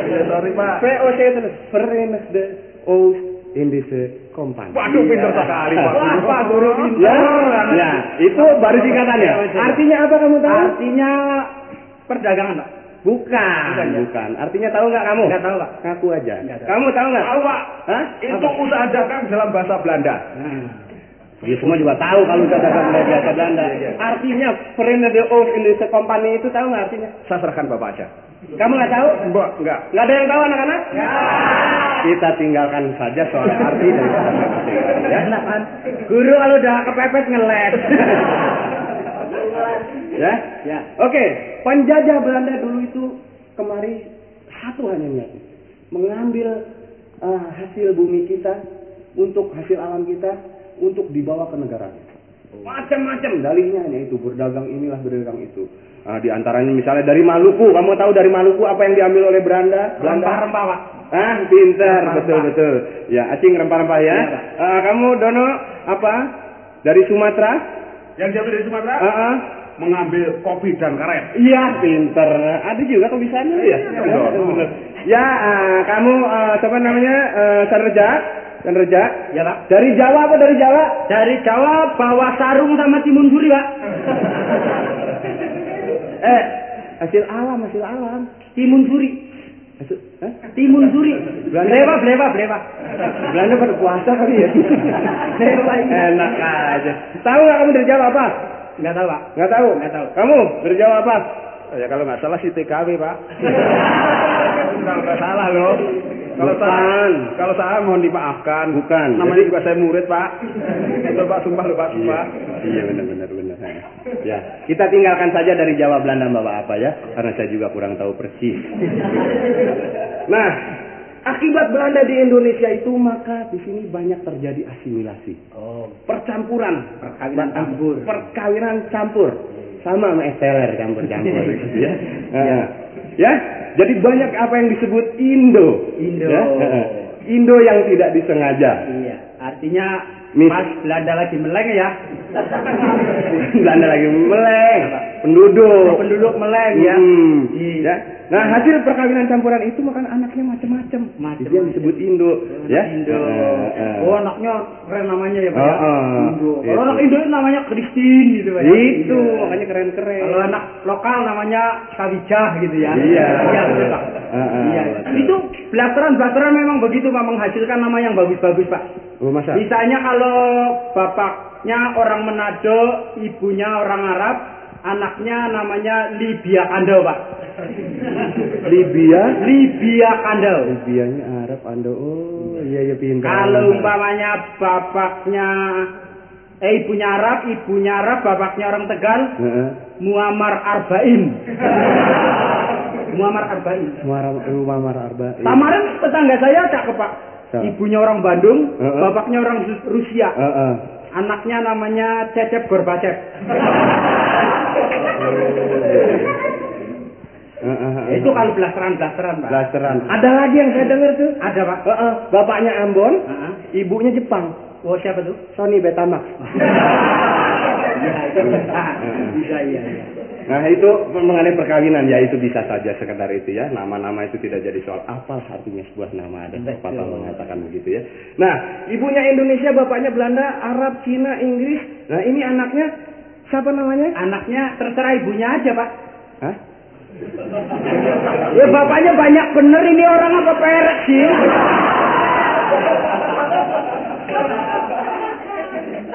Ya, sorry pak. VOC itu Verenigde Oost Indische Company. Waduh pinter sekali pak. Pak Guru pinter. Ya, ya, itu baru singkatannya. Artinya apa kamu tahu? Artinya perdagangan pak. Bukan, Bukan, ya? bukan. Artinya tahu nggak kamu? Nggak tahu pak. Ngaku aja. Nggak tahu. Kamu tahu nggak? Tahu pak. Hah? Itu usaha dagang dalam bahasa Belanda. Nah. Dia semua juga tahu kalau usaha dagang dari bahasa Belanda. Artinya Verenigde Oost Indische Company itu tahu nggak artinya? Saya serahkan bapak aja. Kamu nggak tahu? Mbak, enggak. Nggak ada yang tahu anak-anak? Kita tinggalkan saja soal arti dari kata Ya, kan? Guru kalau udah kepepet ngeles. [LAUGHS] Ya? ya. Oke, penjajah Belanda dulu itu kemari satu hanya niatnya. Mengambil eh, hasil bumi kita untuk hasil alam kita untuk dibawa ke negara. Macam-macam dalihnya hanya itu berdagang inilah berdagang itu. Ah, di antaranya misalnya dari Maluku, kamu tahu dari Maluku apa yang diambil oleh Belanda? Rempah-rempah pak. Ah, pintar, Rempah-rempah. betul betul. Ya, acing rempah-rempah ya. Iya, Pak. Ah, kamu Dono apa? Dari Sumatera? Yang diambil dari Sumatera Ah, ah. mengambil kopi dan karet. Iya, pinter. Ada juga kebisaannya ya. Iya, dong. bener. Ya, ah, kamu ah, siapa namanya? Uh, Sanerja, Sanerja. Ya pak. Dari Jawa apa dari Jawa? Dari Jawa bawa sarung sama timun suri pak. [LAUGHS] Eh, hasil alam, hasil alam. Timun suri. Hasil, eh? Timun suri. Belanda. Blewa, blewa. Belanda pada puasa kali ya. [LAUGHS] Ini. Enak aja. Tahu nggak kamu dari Jawa apa? Enggak tahu pak. Nggak tahu? Nggak tahu. Kamu dari Jawa apa? Ya kalau nggak salah si TKW pak. [LAUGHS] Kalau nggak salah loh. Kalau Bukan. salah, kalau salah mohon dimaafkan. Bukan. Namanya Jadi- juga saya murid pak. Betul pak, sumpah loh pak, sumpah. Iya benar benar benar. Ya, kita tinggalkan saja dari Jawa Belanda bawa apa ya, karena saya juga kurang tahu persis. Nah, akibat Belanda di Indonesia itu maka di sini banyak terjadi asimilasi, Oh. percampuran, Perkawinan campur. perkawinan campur, sama sama esteler campur-campur, gitu [LAUGHS] ya. Nah, ya, jadi banyak apa yang disebut Indo. Indo. Ya. Indo yang tidak disengaja. Iya. Artinya Mis- pas Belanda lagi meleng ya. [LAUGHS] Belanda lagi meleng, penduduk. Penduduk meleng ya. Hmm, Iya. ya. Nah hasil perkawinan campuran itu makan anaknya macam-macam. Itu yang disebut Indo, ya. Indo. Eh, eh. Oh anaknya keren namanya ya pak ya. Oh, oh. Indo. Kalau Gitu. anak Indo itu namanya Christine gitu pak ya. Itu Iya. makanya keren-keren. Kalau anak lokal namanya Sawijah gitu ya. Iya. Iya Iya. betul. Itu blasteran-blasteran memang begitu pak menghasilkan nama yang bagus-bagus pak. Oh masa? Misalnya kalau bapaknya orang Manado, ibunya orang Arab, anaknya namanya Libya Kandel, Pak. [LAUGHS] Libya. Libya Kandel. Libyanya Arab, Ando. Oh iya iya pintar. Kalau umpamanya bapaknya eh ibunya Arab, ibunya Arab, bapaknya orang Tegal, Heeh. Muammar Arba'in. [LAUGHS] Muammar Arba'in. Muara rumah Mara Arba. Kemarin tetangga saya cakep Pak. Ibunya orang Bandung, Heeh. bapaknya orang Ru- Rusia. Heeh. Anaknya namanya Cecep Gorbachev. Heeh, heeh. Itu kalau blasteran blasteran, Pak. Blasteran. Ada lagi yang saya dengar tuh. Ada, Pak. Heeh, bapaknya Ambon, Heeh. ibunya Jepang. Oh, siapa tuh? Sony Betamax. [LAUGHS] Ya, bisa. Bisa, iya, iya. Nah itu mengenai perkawinan ya itu bisa saja sekedar itu ya nama-nama itu tidak jadi soal apa artinya sebuah nama ada pepatah mengatakan begitu ya. Nah ibunya Indonesia bapaknya Belanda Arab Cina Inggris. Nah ini anaknya siapa namanya? Anaknya terserah ibunya aja, Pak. Hah? Ya bapaknya banyak bener ini orang apa perek sih?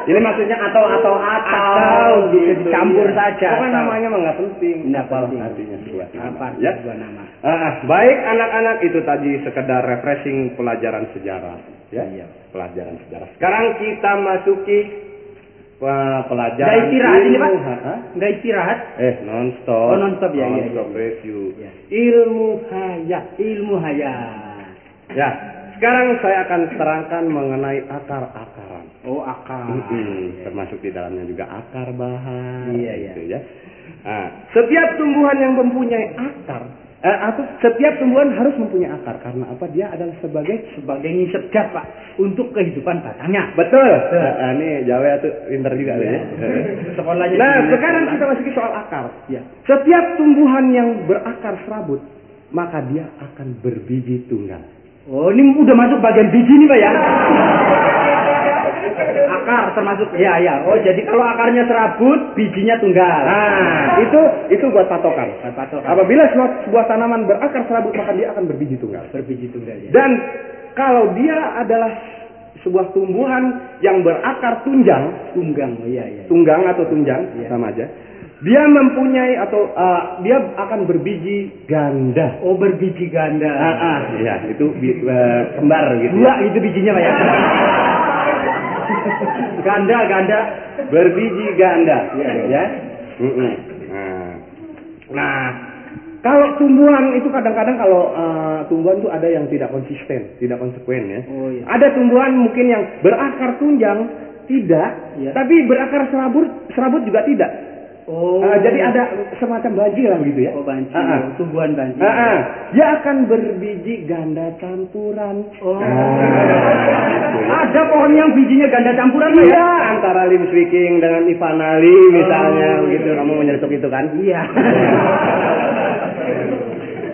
Ini maksudnya atau atau atau, Atau, gitu, dicampur saja, Pokoknya atau. namanya mah nggak penting. Nggak Apa penting. artinya sebuah nama. Apa ya? sebuah nama? Ah, baik anak-anak itu tadi sekedar refreshing pelajaran sejarah ya. Iya. Pelajaran sejarah. Sekarang kita masuki uh, pelajaran Nggak istirahat ini, Pak? Nggak istirahat? Eh, non-stop. Oh, non-stop, ya, iya, Non-stop iya. review. Iya. Ilmu hayat. Ilmu hayat. Ya, sekarang saya akan terangkan mengenai akar-akaran. Oh. Mm-mm, termasuk di dalamnya juga akar bahan Iya, iya. gitu ya. Nah, setiap tumbuhan yang mempunyai akar eh, atau setiap tumbuhan harus mempunyai akar karena apa? Dia adalah sebagai Sebagai ngisep Pak. Untuk kehidupan batangnya. betul. Nah, ini Jawa tuh pinter juga loh ya. [LAUGHS] Sekolahnya Nah, sekarang kita masuki soal akar. Ya. Setiap tumbuhan yang berakar serabut, maka dia akan berbiji tunggal. Oh, ini udah masuk bagian biji nih, Pak ya? [LAUGHS] Akar termasuk ya ya. Oh, jadi kalau akarnya serabut, bijinya tunggal. Nah, itu itu buat patokan. Buat patokan. Apabila sebuah, sebuah tanaman berakar serabut, maka dia akan berbiji tunggal. berbiji tunggal ya. Dan kalau dia adalah sebuah tumbuhan yang berakar tunjang, Tunggang, oh, iya iya. tunggang atau tunjang Iya. sama aja. Dia mempunyai atau uh, dia akan berbiji ganda. Oh, berbiji ganda. Ah, ah, ya itu bi- uh, kembar gitu. Dua ya. itu bijinya, Pak ya. [LAUGHS] ganda, ganda. Berbiji ganda, ya. Mm-mm. Nah, kalau tumbuhan itu kadang-kadang kalau uh, tumbuhan itu ada yang tidak konsisten, tidak konsekuen ya. Oh, iya. Ada tumbuhan mungkin yang berakar tunjang tidak, Iya. tapi berakar serabut serabut juga tidak. Oh. Uh, jadi ada semacam banji lah gitu ya. Oh, banci. Ah, ah. Oh, tumbuhan banci. Ah, ah. Dia akan berbiji ganda campuran. Oh. Nah, Ada pohon yang bijinya ganda campuran, ya? Iya, antara Lim Swiking dengan Ivanali misalnya Oh. begitu kamu menyeletuk itu kan? Iya. [LAUGHS]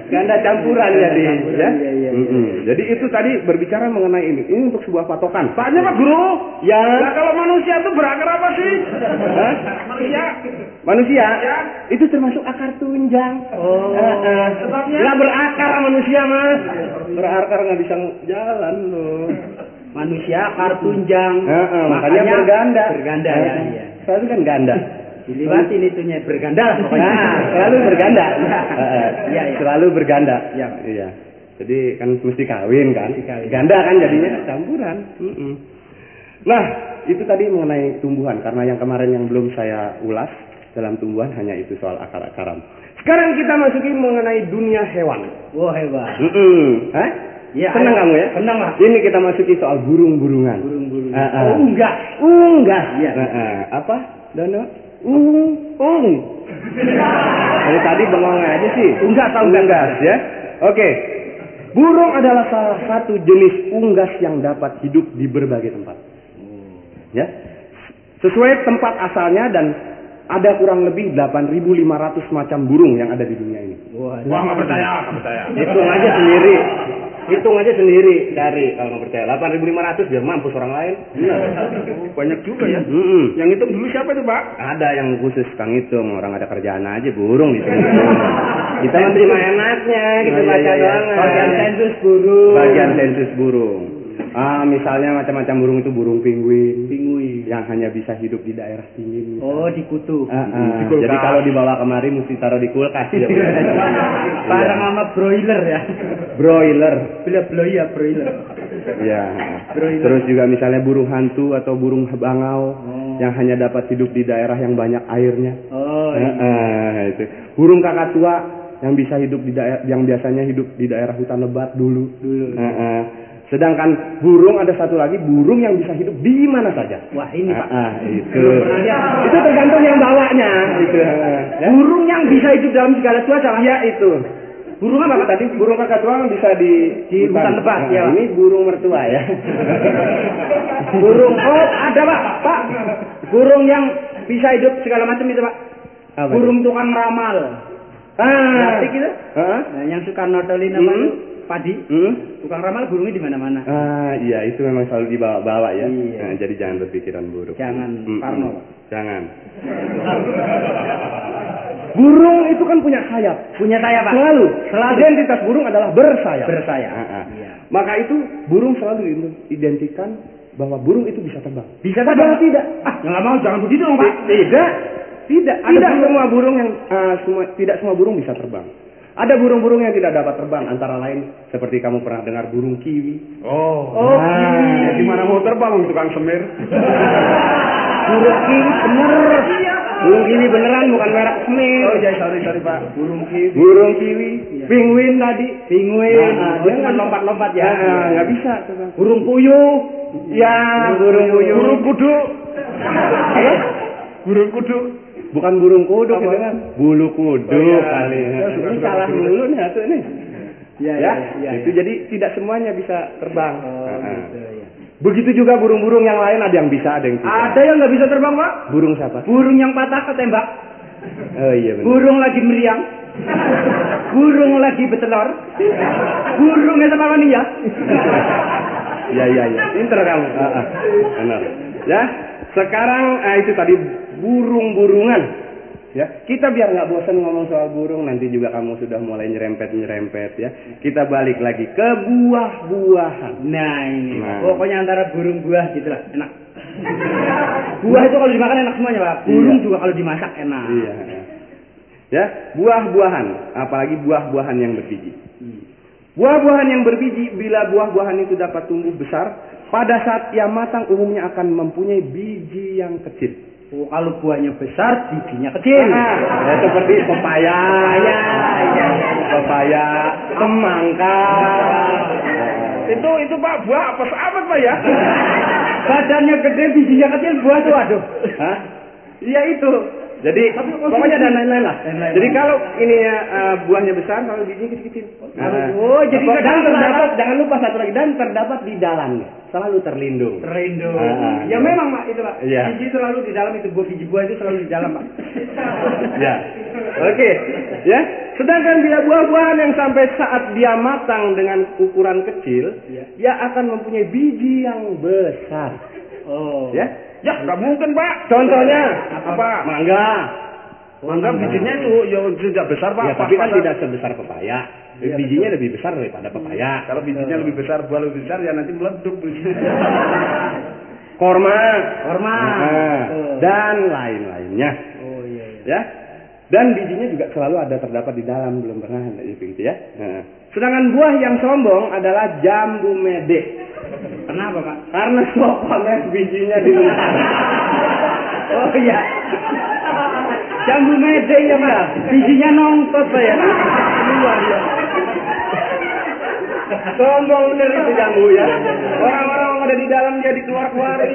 Ganda campuran jadi ya. Mm-mm. Jadi itu tadi berbicara mengenai ini. Ini untuk sebuah patokan. Soalnya Pak Guru, Ya. nah kalau manusia itu berakar apa sih? [LAUGHS] Hah? Manusia. Manusia Ya. itu termasuk akar tunjang. Oh. Eh, eh. Sebabnya? Nggak berakar manusia mas. Berakar nggak bisa jalan loh. Manusia akar tunjang. Eh, makanya, berganda. Berganda ya, iya. Selalu kan ganda. Diliwatin itunya berganda pokoknya. Nah, [LAUGHS] selalu berganda. Iya. Iya, iya. Selalu berganda. Iya. Iya. Jadi kan mesti kawin kan. Mesti kawin. Ganda kan jadinya campuran. Mm-mm. Nah, itu tadi mengenai tumbuhan karena yang kemarin yang belum saya ulas dalam tumbuhan hanya itu soal akar-akaran. Sekarang kita masuki mengenai dunia hewan. Wah hebat. Mm-mm. Hah? Iya, Senang kamu ya? Senang lah. Ini kita masuki soal burung-burungan. Burung-burung. Ah, ah. Oh, unggas. Unggas. Iya. Nah, ah. apa? Dono? Ung, ung. Dari tadi bengong aja sih. Unggas, unggas. Unggas ya. Oke. Burung adalah salah satu jenis unggas yang dapat hidup di berbagai tempat. Ya. Sesuai tempat asalnya dan ada kurang lebih 8.500 macam burung yang ada di dunia ini. Wah, Wah nggak percaya, nggak percaya. Hitung aja sendiri. Hitung aja sendiri dari kalau nggak percaya 8.500 biar mampus orang lain. Benar. Banyak juga ya. Mm-mm. Yang itu dulu siapa itu Pak? Ada yang khusus kang hitung orang ada kerjaan aja burung sini. kita menerima enaknya, kita iya, baca iya, iya. doang. Bagian sensus burung. Bagian sensus burung. Ah, misalnya macam-macam burung itu burung penguin Pinguin. yang hanya bisa hidup di daerah dingin. Oh, di kutu. Ah, ah. Di kulkas. Jadi kalau dibawa kemari mesti taruh di kulkas. ya. Barang Iya. sama broiler ya. Broiler. Bila bloy ya broiler. Ya. Broiler. Terus juga misalnya burung hantu atau burung bangau Oh. yang hanya dapat hidup di daerah yang banyak airnya. Oh, Eh, iya. eh, itu. Burung kakak tua yang bisa hidup di daerah yang biasanya hidup di daerah hutan lebat dulu. Dulu. Eh, eh. Sedangkan burung ada satu lagi burung yang bisa hidup di mana saja. Wah, ini Ah, Pak. ah, itu. Pernah lihat. itu tergantung yang bawanya. Itu. Ya. Burung yang bisa hidup dalam segala cuaca. Ya itu. Burung apa? Tadi burung kakatuang bisa di Di hutan lebat, Nah, ya. Ini burung mertua ya. [LAUGHS] Burung oh ada Pak, Pak. Burung yang bisa hidup segala macam itu Pak. Apa Burung tukang ramal. Ah. Ngerti gitu? Ah. Nah, yang suka nodolin apa Hmm. itu? Padi. Hmm? Tukang ramal burungnya di mana-mana. Ah, iya itu memang selalu dibawa-bawa ya. Iya. Nah, jadi jangan berpikiran buruk. Jangan Mm-mm. parno. Jangan. burung itu kan punya sayap. Punya saya Pak. Selalu. Selalu. Identitas burung adalah bersayap. Bersayap. Ah, ah. Iya. Maka itu burung selalu diidentikan bahwa burung itu bisa terbang. Bisa Padahal terbang? tidak. Ah, yang nggak mau jangan begitu dong Pak. Tidak. Tidak. Ada tidak burung- semua burung yang ah, semua tidak semua burung bisa terbang. Ada burung-burung yang tidak dapat terbang antara lain seperti kamu pernah dengar burung kiwi. Oh. Oh, Ah, Di mana mau terbang tukang semir? [LAUGHS] Burung kiwi bener. Burung kiwi beneran bukan merek semir. Oh iya sorry sorry Pak. Burung kiwi. Burung kiwi, penguin tadi. Penguin. Ah, Oh, dia nggak- lompat-lompat ya. Ah, nggak bisa terbang. Burung puyuh. Ya, burung puyuh. Burung kudu. Burung kudu. Bukan burung kuduk Apa? itu kan. Bulu kuduk Oh, iya. kali. Ya, Ini salah dulu nih satu nih. Iya, ya, iya, itu iya. jadi tidak semuanya bisa terbang. Oh, Ah, ah. gitu ya. Begitu juga burung-burung yang lain ada yang bisa, ada yang tidak. Ada yang nggak bisa terbang Pak? Burung siapa? Burung yang patah ketembak. Oh iya benar. Burung lagi meriang. Burung lagi betelor. Burungnya sama mania. [LAUGHS] Ya ya ya. Pinter kamu. Ah, ah. Benar. Ya. Sekarang ah, itu tadi burung-burungan. Ya, kita biar nggak bosan ngomong soal burung, nanti juga kamu sudah mulai nyerempet-nyerempet ya. Kita balik lagi ke buah-buahan. Nah ini, Nah. pokoknya antara burung buah gitu lah, enak. [LAUGHS] buah itu kalau dimakan enak semuanya pak. Burung Iya. juga kalau dimasak enak. Iya. ya. Ya, buah-buahan, apalagi buah-buahan yang berbiji. Buah-buahan yang berbiji, bila buah-buahan itu dapat tumbuh besar, pada saat ia matang umumnya akan mempunyai biji yang kecil. Oh, kalau buahnya besar, bijinya kecil. Ah, ya, seperti pepaya, Pepaya, iya, iya. pepaya, semangka. Itu itu Pak buah apa amat Pak ya? Badannya gede, bijinya kecil, buah tuh aduh. Hah? Iya itu. Jadi Tapi pokoknya dan lain-lain lah. Jadi kalau ini uh, buahnya besar, kalau bijinya kecil-kecil. Oh, jadi dan kadang terdapat, terdapat- jangan lupa satu lagi dan terdapat di dalamnya, selalu terlindung. Terlindung. Ah, ya memang pak itu pak. Iya. Biji selalu di dalam itu buah biji buah itu selalu di dalam pak. [LAUGHS] ya. Oke, ya. Sedangkan bila buah-buahan yang sampai saat dia matang dengan ukuran kecil, Iya. dia akan mempunyai biji yang besar. Oh. Ya. Ya nggak mungkin Pak. Contohnya Apa? Mangga. Mangga bijinya itu ya tidak besar Pak. Ya, tapi kan tidak sebesar pepaya. Iya, bijinya lebih besar daripada pepaya. Kalau bijinya lebih besar, buah lebih besar ya nanti meleduk. [LAUGHS] Korma, Korma. Nah, Betul. dan lain-lainnya. Oh iya iya. ya dan bijinya juga selalu ada terdapat di dalam belum pernah ada itu gitu ya Nah, sedangkan buah yang sombong adalah jambu mede Kenapa pak? karena pokoknya bijinya di luar [LAUGHS] Oh iya. Jambu mede ya pak. Bijinya nongkot pak ya. Luar ya. sombong bener itu jambu ya orang-orang ada di dalam dia dikeluar keluarin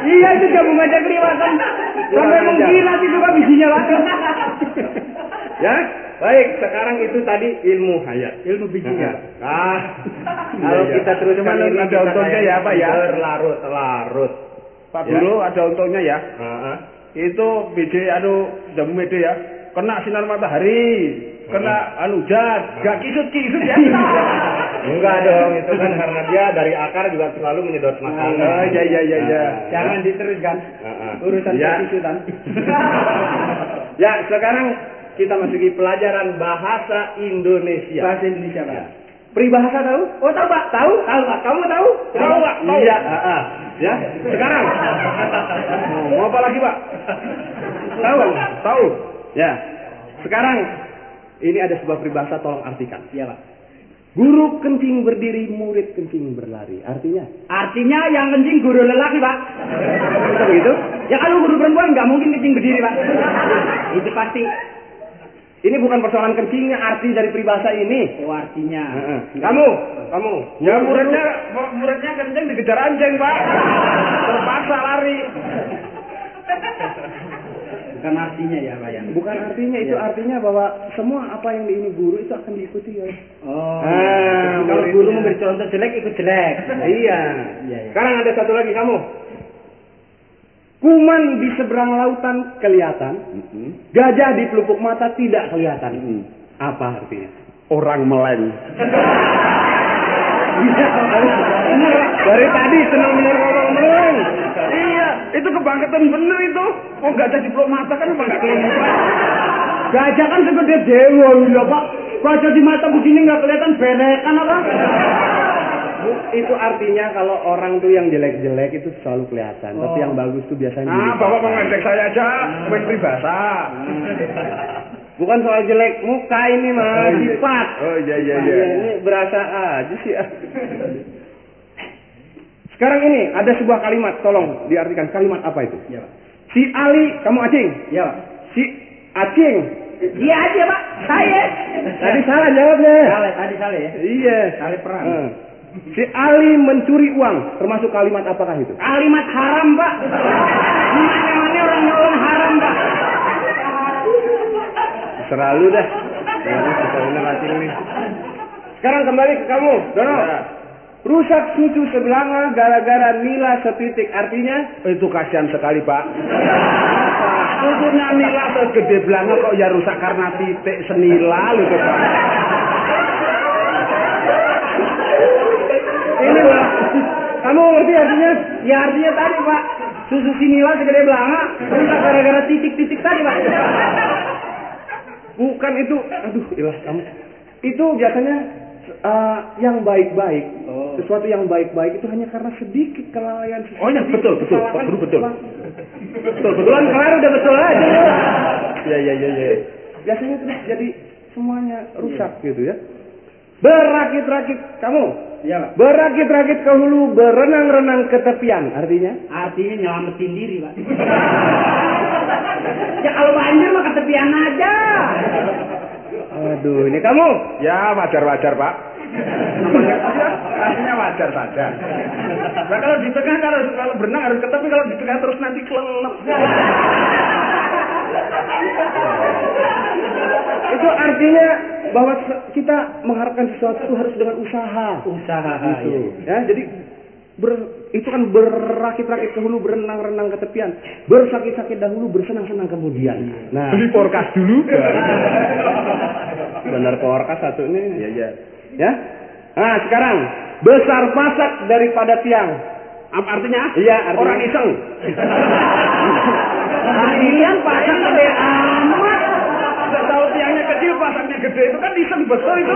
Iya itu jambu mede kelihatan. Sampai ajar. mengkilat itu pak bijinya pak. Ya baik sekarang itu tadi ilmu hayat Ilmu bijinya. [LAUGHS] ah kalau Iya, iya. kita terus Cuman ada untungnya ya, Pak, ya? berlarut-larut Pak Ya. Ada untungnya ya. Itu biji anu jamu mede ya. Kena sinar matahari, kena anu hujan, gak kisut-kisut ya. [LAUGHS] Enggak dong, itu kan [LAUGHS] karena dia dari akar juga selalu menyedot makanan. Oh, iya, iya, iya, iya. Jangan diteruskan. Urusan Ya. perkisutan. Ya, sekarang kita masuki pelajaran bahasa Indonesia. Bahasa Indonesia pak. Peribahasa tahu? Oh tahu pak? Tahu? Tahu pak? Kamu tahu? Tahu Pak? Iya, heeh. Ya, sekarang. Mau apa lagi Pak? Tahu? Tahu. Ya. Sekarang ini ada sebuah peribahasa tolong artikan. Iya pak. Guru kencing berdiri, murid kencing berlari. Artinya? Artinya yang kencing guru lelaki pak. Begitu? Ya kalau guru perempuan nggak mungkin kencing berdiri pak. Itu pasti. Ini bukan persoalan kencingnya, arti dari peribahasa ini. Oh artinya. Heeh. Kamu, kamu. Ya muridnya muridnya kencing dikejar anjing, Pak. Terpaksa lari. Bukan artinya ya Pak ya. Bukan artinya itu Iya. artinya bahwa semua apa yang diini guru itu akan diikuti oleh Oh. Ah, jadi kalau guru memberi contoh jelek ikut jelek. Iya. Iya, iya. Sekarang ada satu lagi kamu. Kuman di seberang lautan kelihatan, gajah di pelupuk mata tidak kelihatan. Apa artinya? Orang meleng. Dari tadi senang dengar ngomong meleng. Iya, itu kebangkitan bener itu. Oh gak ada di peluk mata kan apa nggak kelihatan? Gajah kan segede dewa lho Pak. Gajah di mata begini nggak kelihatan berekan apa? Itu artinya kalau orang tuh yang jelek-jelek itu selalu kelihatan, tapi yang bagus tuh biasanya Nah, dilipat. bapak mengajak saya aja main peribahasa. [LAUGHS] Bukan soal jelek muka ini mah, sifat. Oh iya iya Iya, ini berasa aja sih. ah. [LAUGHS] Sekarang ini ada sebuah kalimat, tolong diartikan kalimat apa itu? Iya Pak. Si Ali, kamu acing. Iya Pak. Si acing. Iya aja Pak. Saya. Tadi salah jawabnya. Salah tadi salah ya. Iya. Salah perang. Eh. Si Ali mencuri uang, termasuk kalimat apakah itu? Kalimat haram Pak. Mana-mana orang nyolong haram Pak. Selalu dah. Sekarang kembali ke kamu, Dono. Ya. Rusak susu sebelanga gara-gara nila setitik artinya Itu kasihan sekali Pak. Susunya nila segede belanga kok ya rusak karena titik senila lu Pak. Ini Pak. Kamu ngerti artinya? Ya artinya tadi Pak. Susu sinila segede belanga. Rusak gara-gara titik-titik tadi Pak. Bukan itu. Aduh, ilah kamu. Itu biasanya eh, yang baik-baik. Oh. Sesuatu yang baik-baik itu hanya karena sedikit kelalaian. Oh, iya, sedikit betul, betul. Pak Guru, betul. Betul, betul. kemarin udah betul aja. [LAUGHS] Iya iya iya iya. Biasanya terus jadi semuanya rusak gitu ya. Berakit-rakit kamu. Iya Pak. Berakit-rakit ke hulu, berenang-renang ke tepian. Artinya? Artinya nyelamatin diri Pak. [LAUGHS] ya kalau banjir mah ke tepian aja. Aduh, ini kamu. Ya wajar wajar Pak. Artinya wajar saja. Nah kalau di tengah kalau kalau berenang harus ke tepi kalau di tengah terus nanti kelelep. Itu artinya bahwa kita mengharapkan sesuatu itu harus dengan usaha. Usaha. Gitu. Ya, jadi ber- itu kan berakit-rakit ke hulu, berenang-renang ke tepian, bersakit-sakit dahulu, bersenang-senang kemudian. Nah, Beli porkas dulu. [LAUGHS] benar porkas satu ini. Iya iya. Ya. Nah, sekarang besar pasak daripada tiang. Apa artinya? Iya, artinya- Orang iseng. [LAUGHS] Kalian pasang gede amat. Tidak tahu tiangnya kecil, pasangnya gede itu kan iseng betul itu.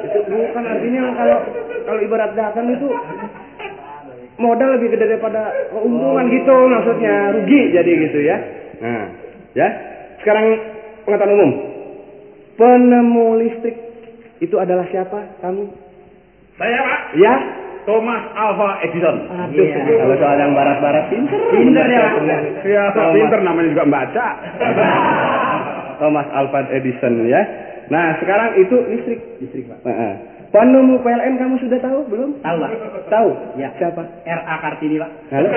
Itu bukan artinya kalau kalau ibarat dagang itu modal lebih gede daripada keuntungan gitu maksudnya rugi jadi gitu ya. Nah, ya. Sekarang pengetahuan umum. Penemu listrik itu adalah siapa? Kamu? Saya Pak, Ya. Thomas Alva Edison. Aduh, Iya. kalau soal yang barat-barat pinter. Pinter ya. Ya, Thomas, pinter namanya juga membaca. [LAUGHS] Thomas Alva Edison ya. Nah, sekarang itu listrik. Listrik Pak. Nah, penemu PLN kamu sudah tahu belum? Tahu Pak. Tahu? Ya. Siapa? RA Kartini Pak. Halo?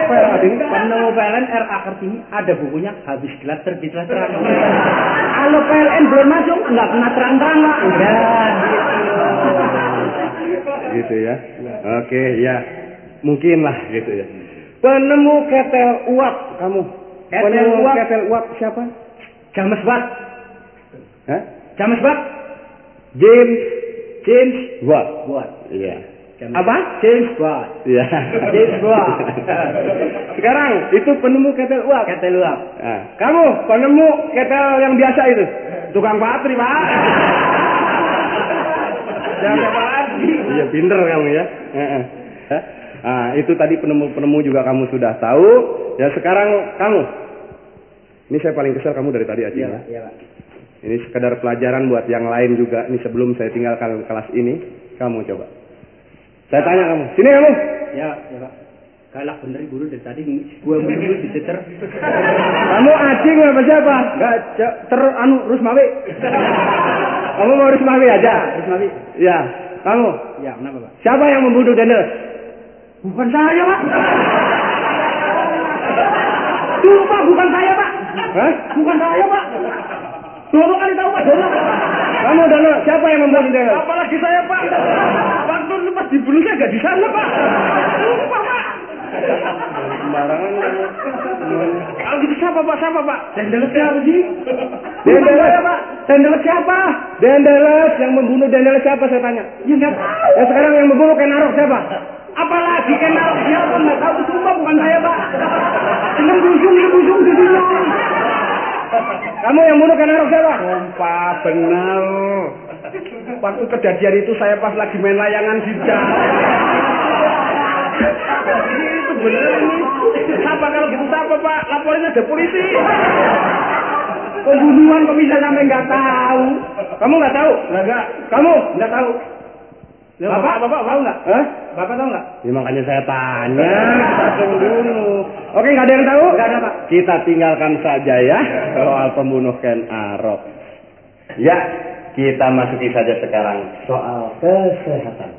PLN ini Penemu PLN RA Kartini ada bukunya habis gelap terbitlah terang. [LAUGHS] Kalau PLN belum masuk, Enggak kena terang-terang Pak. Gitu. Gitu ya. Oke, ya. Mungkin lah gitu ya. Penemu ketel uap kamu. Ketel Penemu uap? ketel uap siapa? James Watt. Hah? James Watt. James James Watt. Watt. Iya. James- Apa? James Watt. Iya. James Watt. [LAUGHS] Sekarang itu penemu ketel uap. Ketel uap. Nah, kamu penemu ketel yang biasa itu. Tukang patri, Pak. [LAUGHS] Jangan lagi. [LAUGHS] Iya pinter kamu ya. Heeh. Hah? Ah, itu tadi penemu-penemu juga kamu sudah tahu. Ya sekarang kamu. Ini saya paling kesel kamu dari tadi aja Iya ya. Iya Pak. Ini sekedar pelajaran buat yang lain juga. Ini sebelum saya tinggalkan kelas ini, kamu coba. Saya tanya kamu, sini kamu. Iya Pak. Iya Pak. Galak bener guru dari tadi gua mulu dicecer. Kamu acing apa siapa? Enggak, C- ter anu Rusmawi. [LAUGHS] Kamu mau Rusmawi aja? Rusmawi. Ya. Kamu Ya, kenapa, Pak? siapa yang membunuh Daniel? Bukan saya, Pak. Dulu, Pak, bukan saya, Pak. Hah? Bukan saya, Pak. Dono kali tahu, Pak. Dono. Kamu Daniel, siapa yang membunuh Daniel? Apalagi saya, Pak. Waktu itu pas dibunuh saya nggak di sana, Pak. Sembarangan. Kalau gitu siapa, Pak? Siapa, Pak? Dendeles siapa sih? Dendeles. Pak. Dendeles siapa? Dendeles yang membunuh Dendeles siapa saya tanya? Ya nggak tahu. Ya sekarang yang membunuh Kenarok siapa? Apalagi kenal siapa nggak tahu sumpah bukan saya pak. Dengan busung, dengan busung di sini. Kamu yang bunuh Kenarok siapa? Sumpah benar. Waktu kejadian itu saya pas lagi main layangan hijau. Itu bener ini. Siapa kalau gitu siapa pak? Laporin ada polisi. Pembunuhan kok bisa sampai nggak tahu? Kamu nggak tahu? Enggak, Kamu? nggak tahu. Ya, Bapak? bapak, bapak tahu nggak? Hah? Bapak tahu nggak? Ya makanya saya tanya, dulu. Oke, nggak ada yang tahu? Nggak ada, Pak. Kita tinggalkan saja ya soal pembunuh Ken Arok. Ya, kita masuki saja sekarang soal kesehatan.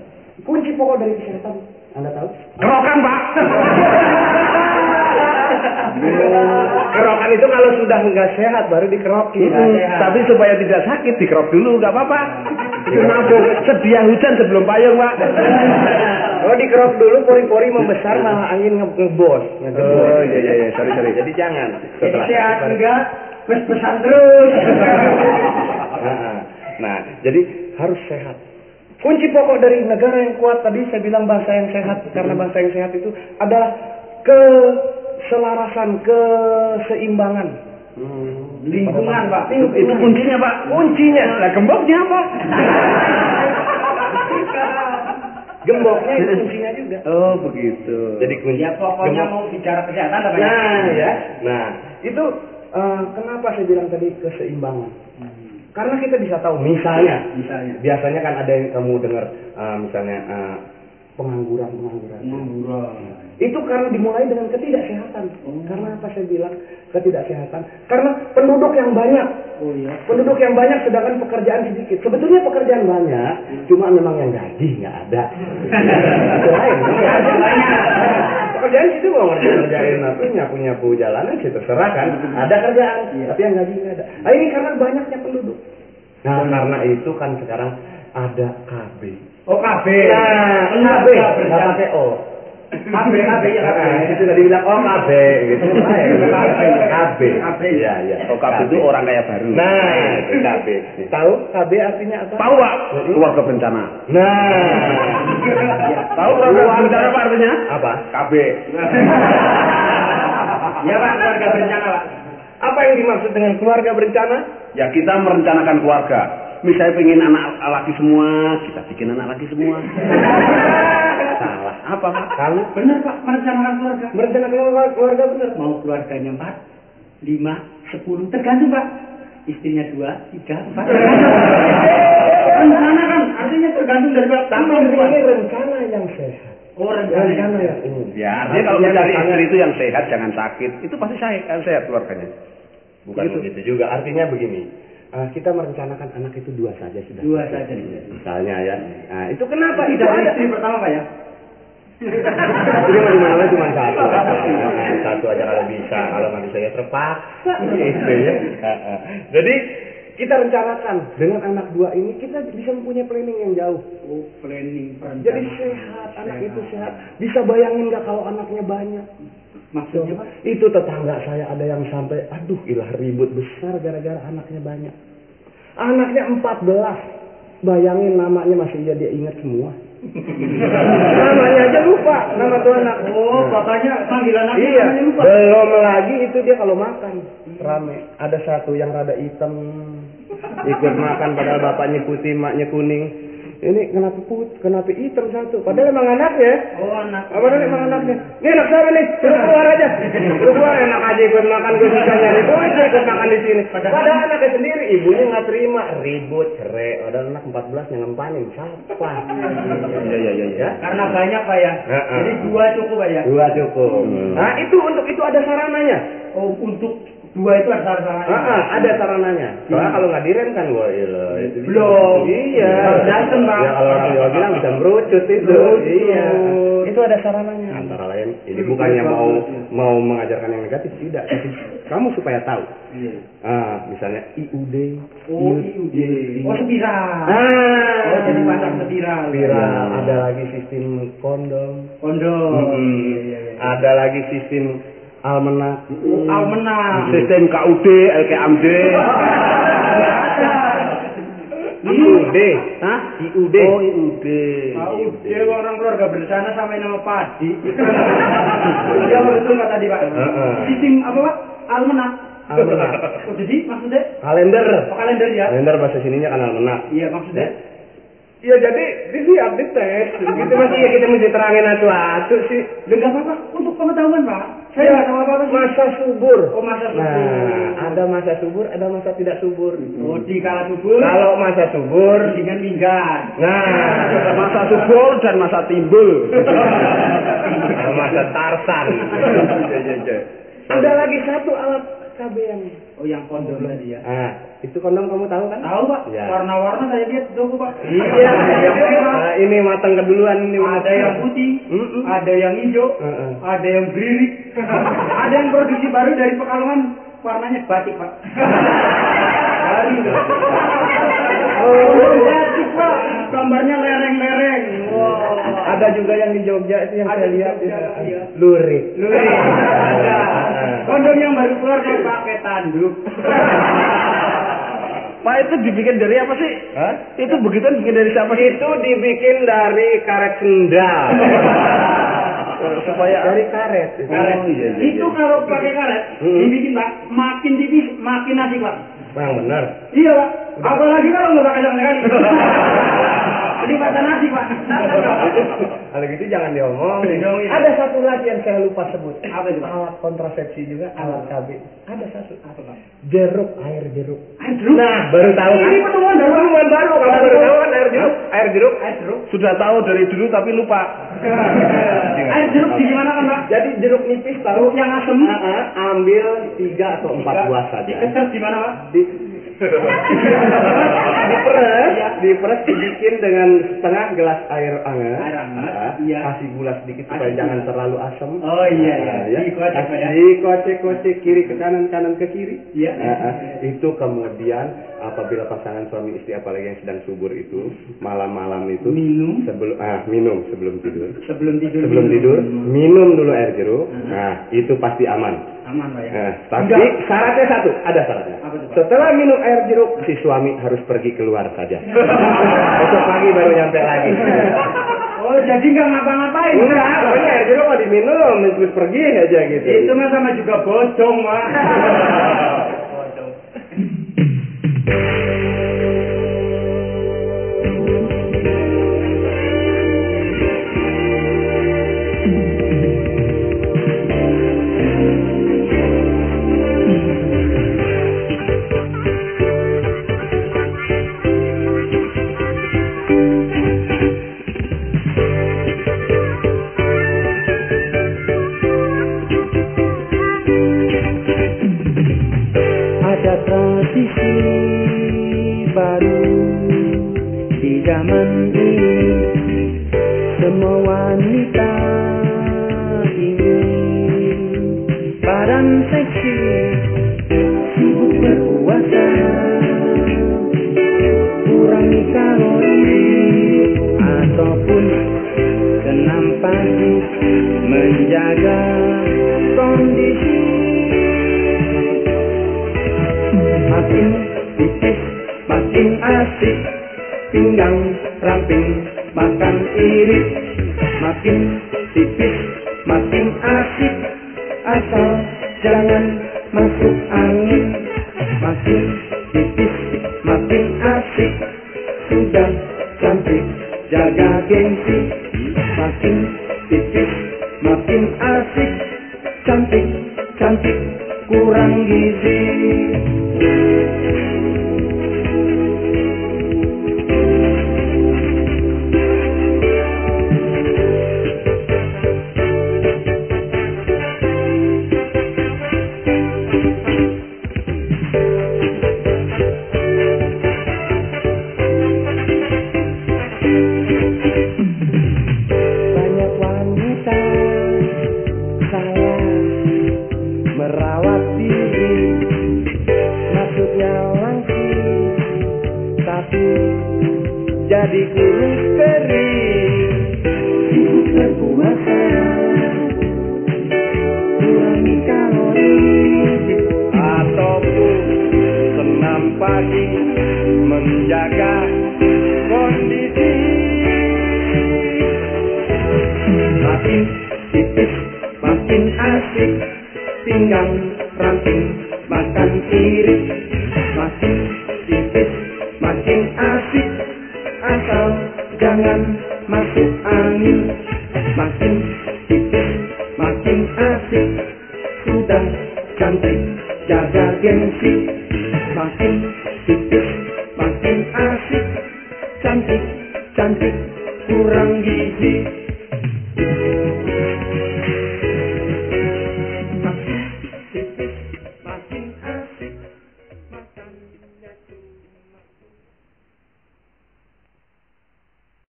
Kunci pokok dari kesehatan, Anda tahu? Kerokan, Pak. [LAUGHS] Kerokan itu kalau sudah nggak sehat baru dikerokin. Mm-mm. Tapi supaya tidak sakit dikerok dulu nggak apa-apa. Itu nabung sedia hujan sebelum payung pak. [LAUGHS] Oh dikerok dulu pori-pori membesar malah angin nge- ngebos. Oh iya iya iya, sorry sorry. Jadi jangan. Setelah- sehat enggak? Bes-besan terus. [LAUGHS] Nah, nah, jadi harus sehat. Kunci pokok dari negara yang kuat tadi saya bilang bahasa yang sehat karena bahasa yang sehat itu adalah keselarasan, keseimbangan. Lingkungan, Pak. Itu- itu kuncinya, Pak. Kuncinya. Lah gemboknya apa? [LAUGHS] Gemboknya itu kuncinya juga. Oh, begitu. Jadi kunci. Ya pokoknya gemuk. mau bicara kesehatan apa Nah, ya. Nah, itu eh, kenapa saya bilang tadi keseimbangan? Karena kita bisa tahu, misalnya, Misalnya. biasanya kan ada yang kamu dengar, eh, misalnya eh, pengangguran, pengangguran. Itu karena dimulai dengan ketidaksehatan. Karena apa saya bilang ketidaksehatan? Karena penduduk yang banyak. Oh iya. Penduduk yang banyak sedangkan pekerjaan sedikit. Sebetulnya pekerjaan banyak, cuma memang yang gaji nggak ada. Itu lain. [LAUGHS] Pekerjaan banyak. Pekerjaan situ mau ngerjain apa nyapu nyapu jalanan sih terserah kan. Ada kerjaan, tapi yang gaji nggak ada. Nah, ini karena banyaknya penduduk. Nah karena itu kan sekarang ada KB. Oh KB. Nah, KB nggak pakai O. KB, KB, ya. Nah, itu tadi bilang oh KB gitu. KB. KB. Iya iya. Oh, KB itu orang kaya baru. Nah, KB. Tahu KB artinya apa? Tahu, Pak? Keluarga berencana. Nah, Tahu keluarga berencana apa artinya? apa? KB. Ya Pak, keluarga berencana Pak. Apa yang dimaksud dengan keluarga berencana? Ya kita merencanakan keluarga. Misalnya pengen anak laki semua, kita bikin anak laki semua. Salah. Apa Pak? Kamu Benar Pak, merencanakan keluarga. merencanakan keluarga, keluarga benar. Mau keluarganya empat, lima, sepuluh, tergantung Pak. Istrinya dua, tiga, empat. Rencana kan, artinya tergantung dari Pak. Tapi ini rencana yang sehat. Oh, Rencana rencana. yang ini. Ya, artinya kalau mencari istri itu yang sehat, jangan sakit. Itu pasti sehat, kan sehat keluarganya. Bukan begitu juga. Artinya begini. Eh, kita merencanakan anak itu dua saja sudah. Dua saja. Misalnya ya. Nah, itu kenapa? Itu ada. istri pertama Pak ya? Jadi mau di mana cuma satu. Satu aja kalau bisa. Kalau nggak bisa ya terpaksa. Gitu ya. Jadi kita rencanakan dengan anak dua ini kita bisa mempunyai planning yang jauh. Oh, planning perencanaan. Jadi sehat, anak itu sehat. Bisa bayangin nggak kalau anaknya banyak? Maksudnya Pak? Itu tetangga saya ada yang sampai, aduh ilah ribut besar gara-gara anaknya banyak. Anaknya 14. Bayangin namanya masih dia, dia ingat semua. [LAUGHS] namanya aja lupa, nama tuh anak. Oh, bapaknya panggilan anaknya Iya, namanya lupa. belum lagi itu dia kalau makan rame. Ada satu yang rada hitam ikut makan padahal bapaknya putih, maknya kuning. Ini kenapa put, kenapa hitam satu? Padahal emang anaknya. Oh anak. Apa nih emang anaknya? Ini anak siapa nih? Suruh keluar aja. Suruh keluar enak aja ikut makan gue bisa nyari duit ikut makan di sini. Padahal anaknya sendiri, ibunya nggak terima, ribut, cerai. Padahal anak 14 yang ngempanin, siapa? Iya iya iya iya. Karena banyak pak ya. Jadi dua cukup pak ya. Dua cukup. Nah itu untuk itu ada sarananya. Oh untuk dua itu ada saran Ah, ah, ada sarananya. Soalnya kalau nggak direm kan gua ilah, itu dia. Belum. Iya. Harus jantan, Pak. Ya kalau orang Jawa bilang bisa merucut itu. Iya. Itu ada sarananya. Antara lain, ini bukannya mau mau mengajarkan yang negatif tidak, tapi kamu supaya tahu. Iya. Ah, misalnya IUD. Oh IUD. Oh spiral. Ah. Oh jadi pasang spiral. Spiral. Ada lagi sistem kondom. Kondom. Iya, iya. Ada lagi sistem almanak. Almenang. Sistem KUD, LKMD. IUD. Hah? IUD. Oh, IUD. Dia orang keluarga berencana sampai nama padi. Iya betul nggak tadi pak? Sistem apa pak? Almenak. Almanak. Oh, jadi maksudnya? Kalender. Oh, kalender ya? Kalender bahasa sininya kan almanak. Iya maksudnya? Ya jadi di siap dites. Gitu masih ya kita mesti terangin atu-atu sih. Nggak apa-apa untuk pengetahuan pak. Saya Ya, nggak tahu apa-apa sih. masa subur. Oh masa subur. Nah, ada masa subur, ada masa tidak subur. Oh di kala subur. Kalau masa subur, dengan minggat. nah, Masa subur dan masa timbul. masa tarsan. [LAUGHS] Ada lagi satu alat KB yang Oh yang kondom tadi ya. Ah, itu kondom kamu tahu kan? Tahu pak? Ya. Warna-warna saya lihat tunggu pak. Iya. Nah, ini matang keduluan ini. Ada yang putih, Mm-mm. ada yang hijau, Heeh. ada yang beririk, [LAUGHS] ada yang produksi baru dari Pekalongan, warnanya batik pak. [LAUGHS] Baru. [LAUGHS] Oh, gambarnya lereng-lereng. Wow. Ada juga yang di Jogja itu yang Ada saya lihat Jogja, ya. iya. Lurik. Lurik. Ada. Kondom yang baru keluar yang pakai tanduk. [LAUGHS] Pak itu dibikin dari apa sih? Hah? Itu begitu dibikin dari siapa sih? Itu dibikin dari karet sendal. Supaya dari karet. Karet. Oh, iya, iya, Itu iya. kalau pakai karet, Hmm. dibikin pak, makin tipis, makin asik pak. Bang benar. Iya pak, apalagi kalau nggak pakai sama sekali. Ini mata nasi pak. Kalau gitu jangan diomongin. Diomongin. Ada satu lagi yang saya lupa sebut. Apa itu, Pak? Alat kontrasepsi juga, alat KB. Ada satu. Apa pak? Jeruk, air jeruk. Air jeruk. Nah, baru tahu? Ini penemuan baru. Penemuan baru. Kamu baru tahu kan air jeruk? Air jeruk. Air jeruk. sudah tahu dari dulu tapi lupa. [LAUGHS] Air jeruk di gimana kan pak? Jadi jeruk nipis tahu? Yang asem. Ah, ah, ambil tiga atau empat buah saja. Di mana pak? Di diperes, Iya. diperes dibikin dengan setengah gelas air hangat. Air hangat, Ah, iya. Kasih gula sedikit supaya jangan terlalu asam. Oh iya iya. Ah, ya. Dikocek ya. Dikocek-kocek kiri ke kanan, kanan ke kiri. Iya. Ah, ah. Itu kemudian apabila pasangan suami istri apalagi yang sedang subur itu malam-malam itu Minum sebelum ah minum sebelum tidur. sebelum tidur. Sebelum tidur minum dulu air jeruk. Nah, itu pasti aman. Aman pak ya. Nah, tapi Enggak. syaratnya satu, ada syaratnya. Apa Pak? Setelah minum air jeruk, si suami harus pergi keluar saja. [LAUGHS] Besok pagi baru nyampe lagi. [LAUGHS] Oh jadi nggak ngapa-ngapain? Enggak, pokoknya air jeruk mau diminum, terus pergi aja gitu. Itu mah sama juga bocong pak. Ada [LAUGHS] pagi Menjaga kondisi. Makin tipis makin asik pinggang ramping makan irit. Makin tipis makin asik asal jangan masuk angin. Makin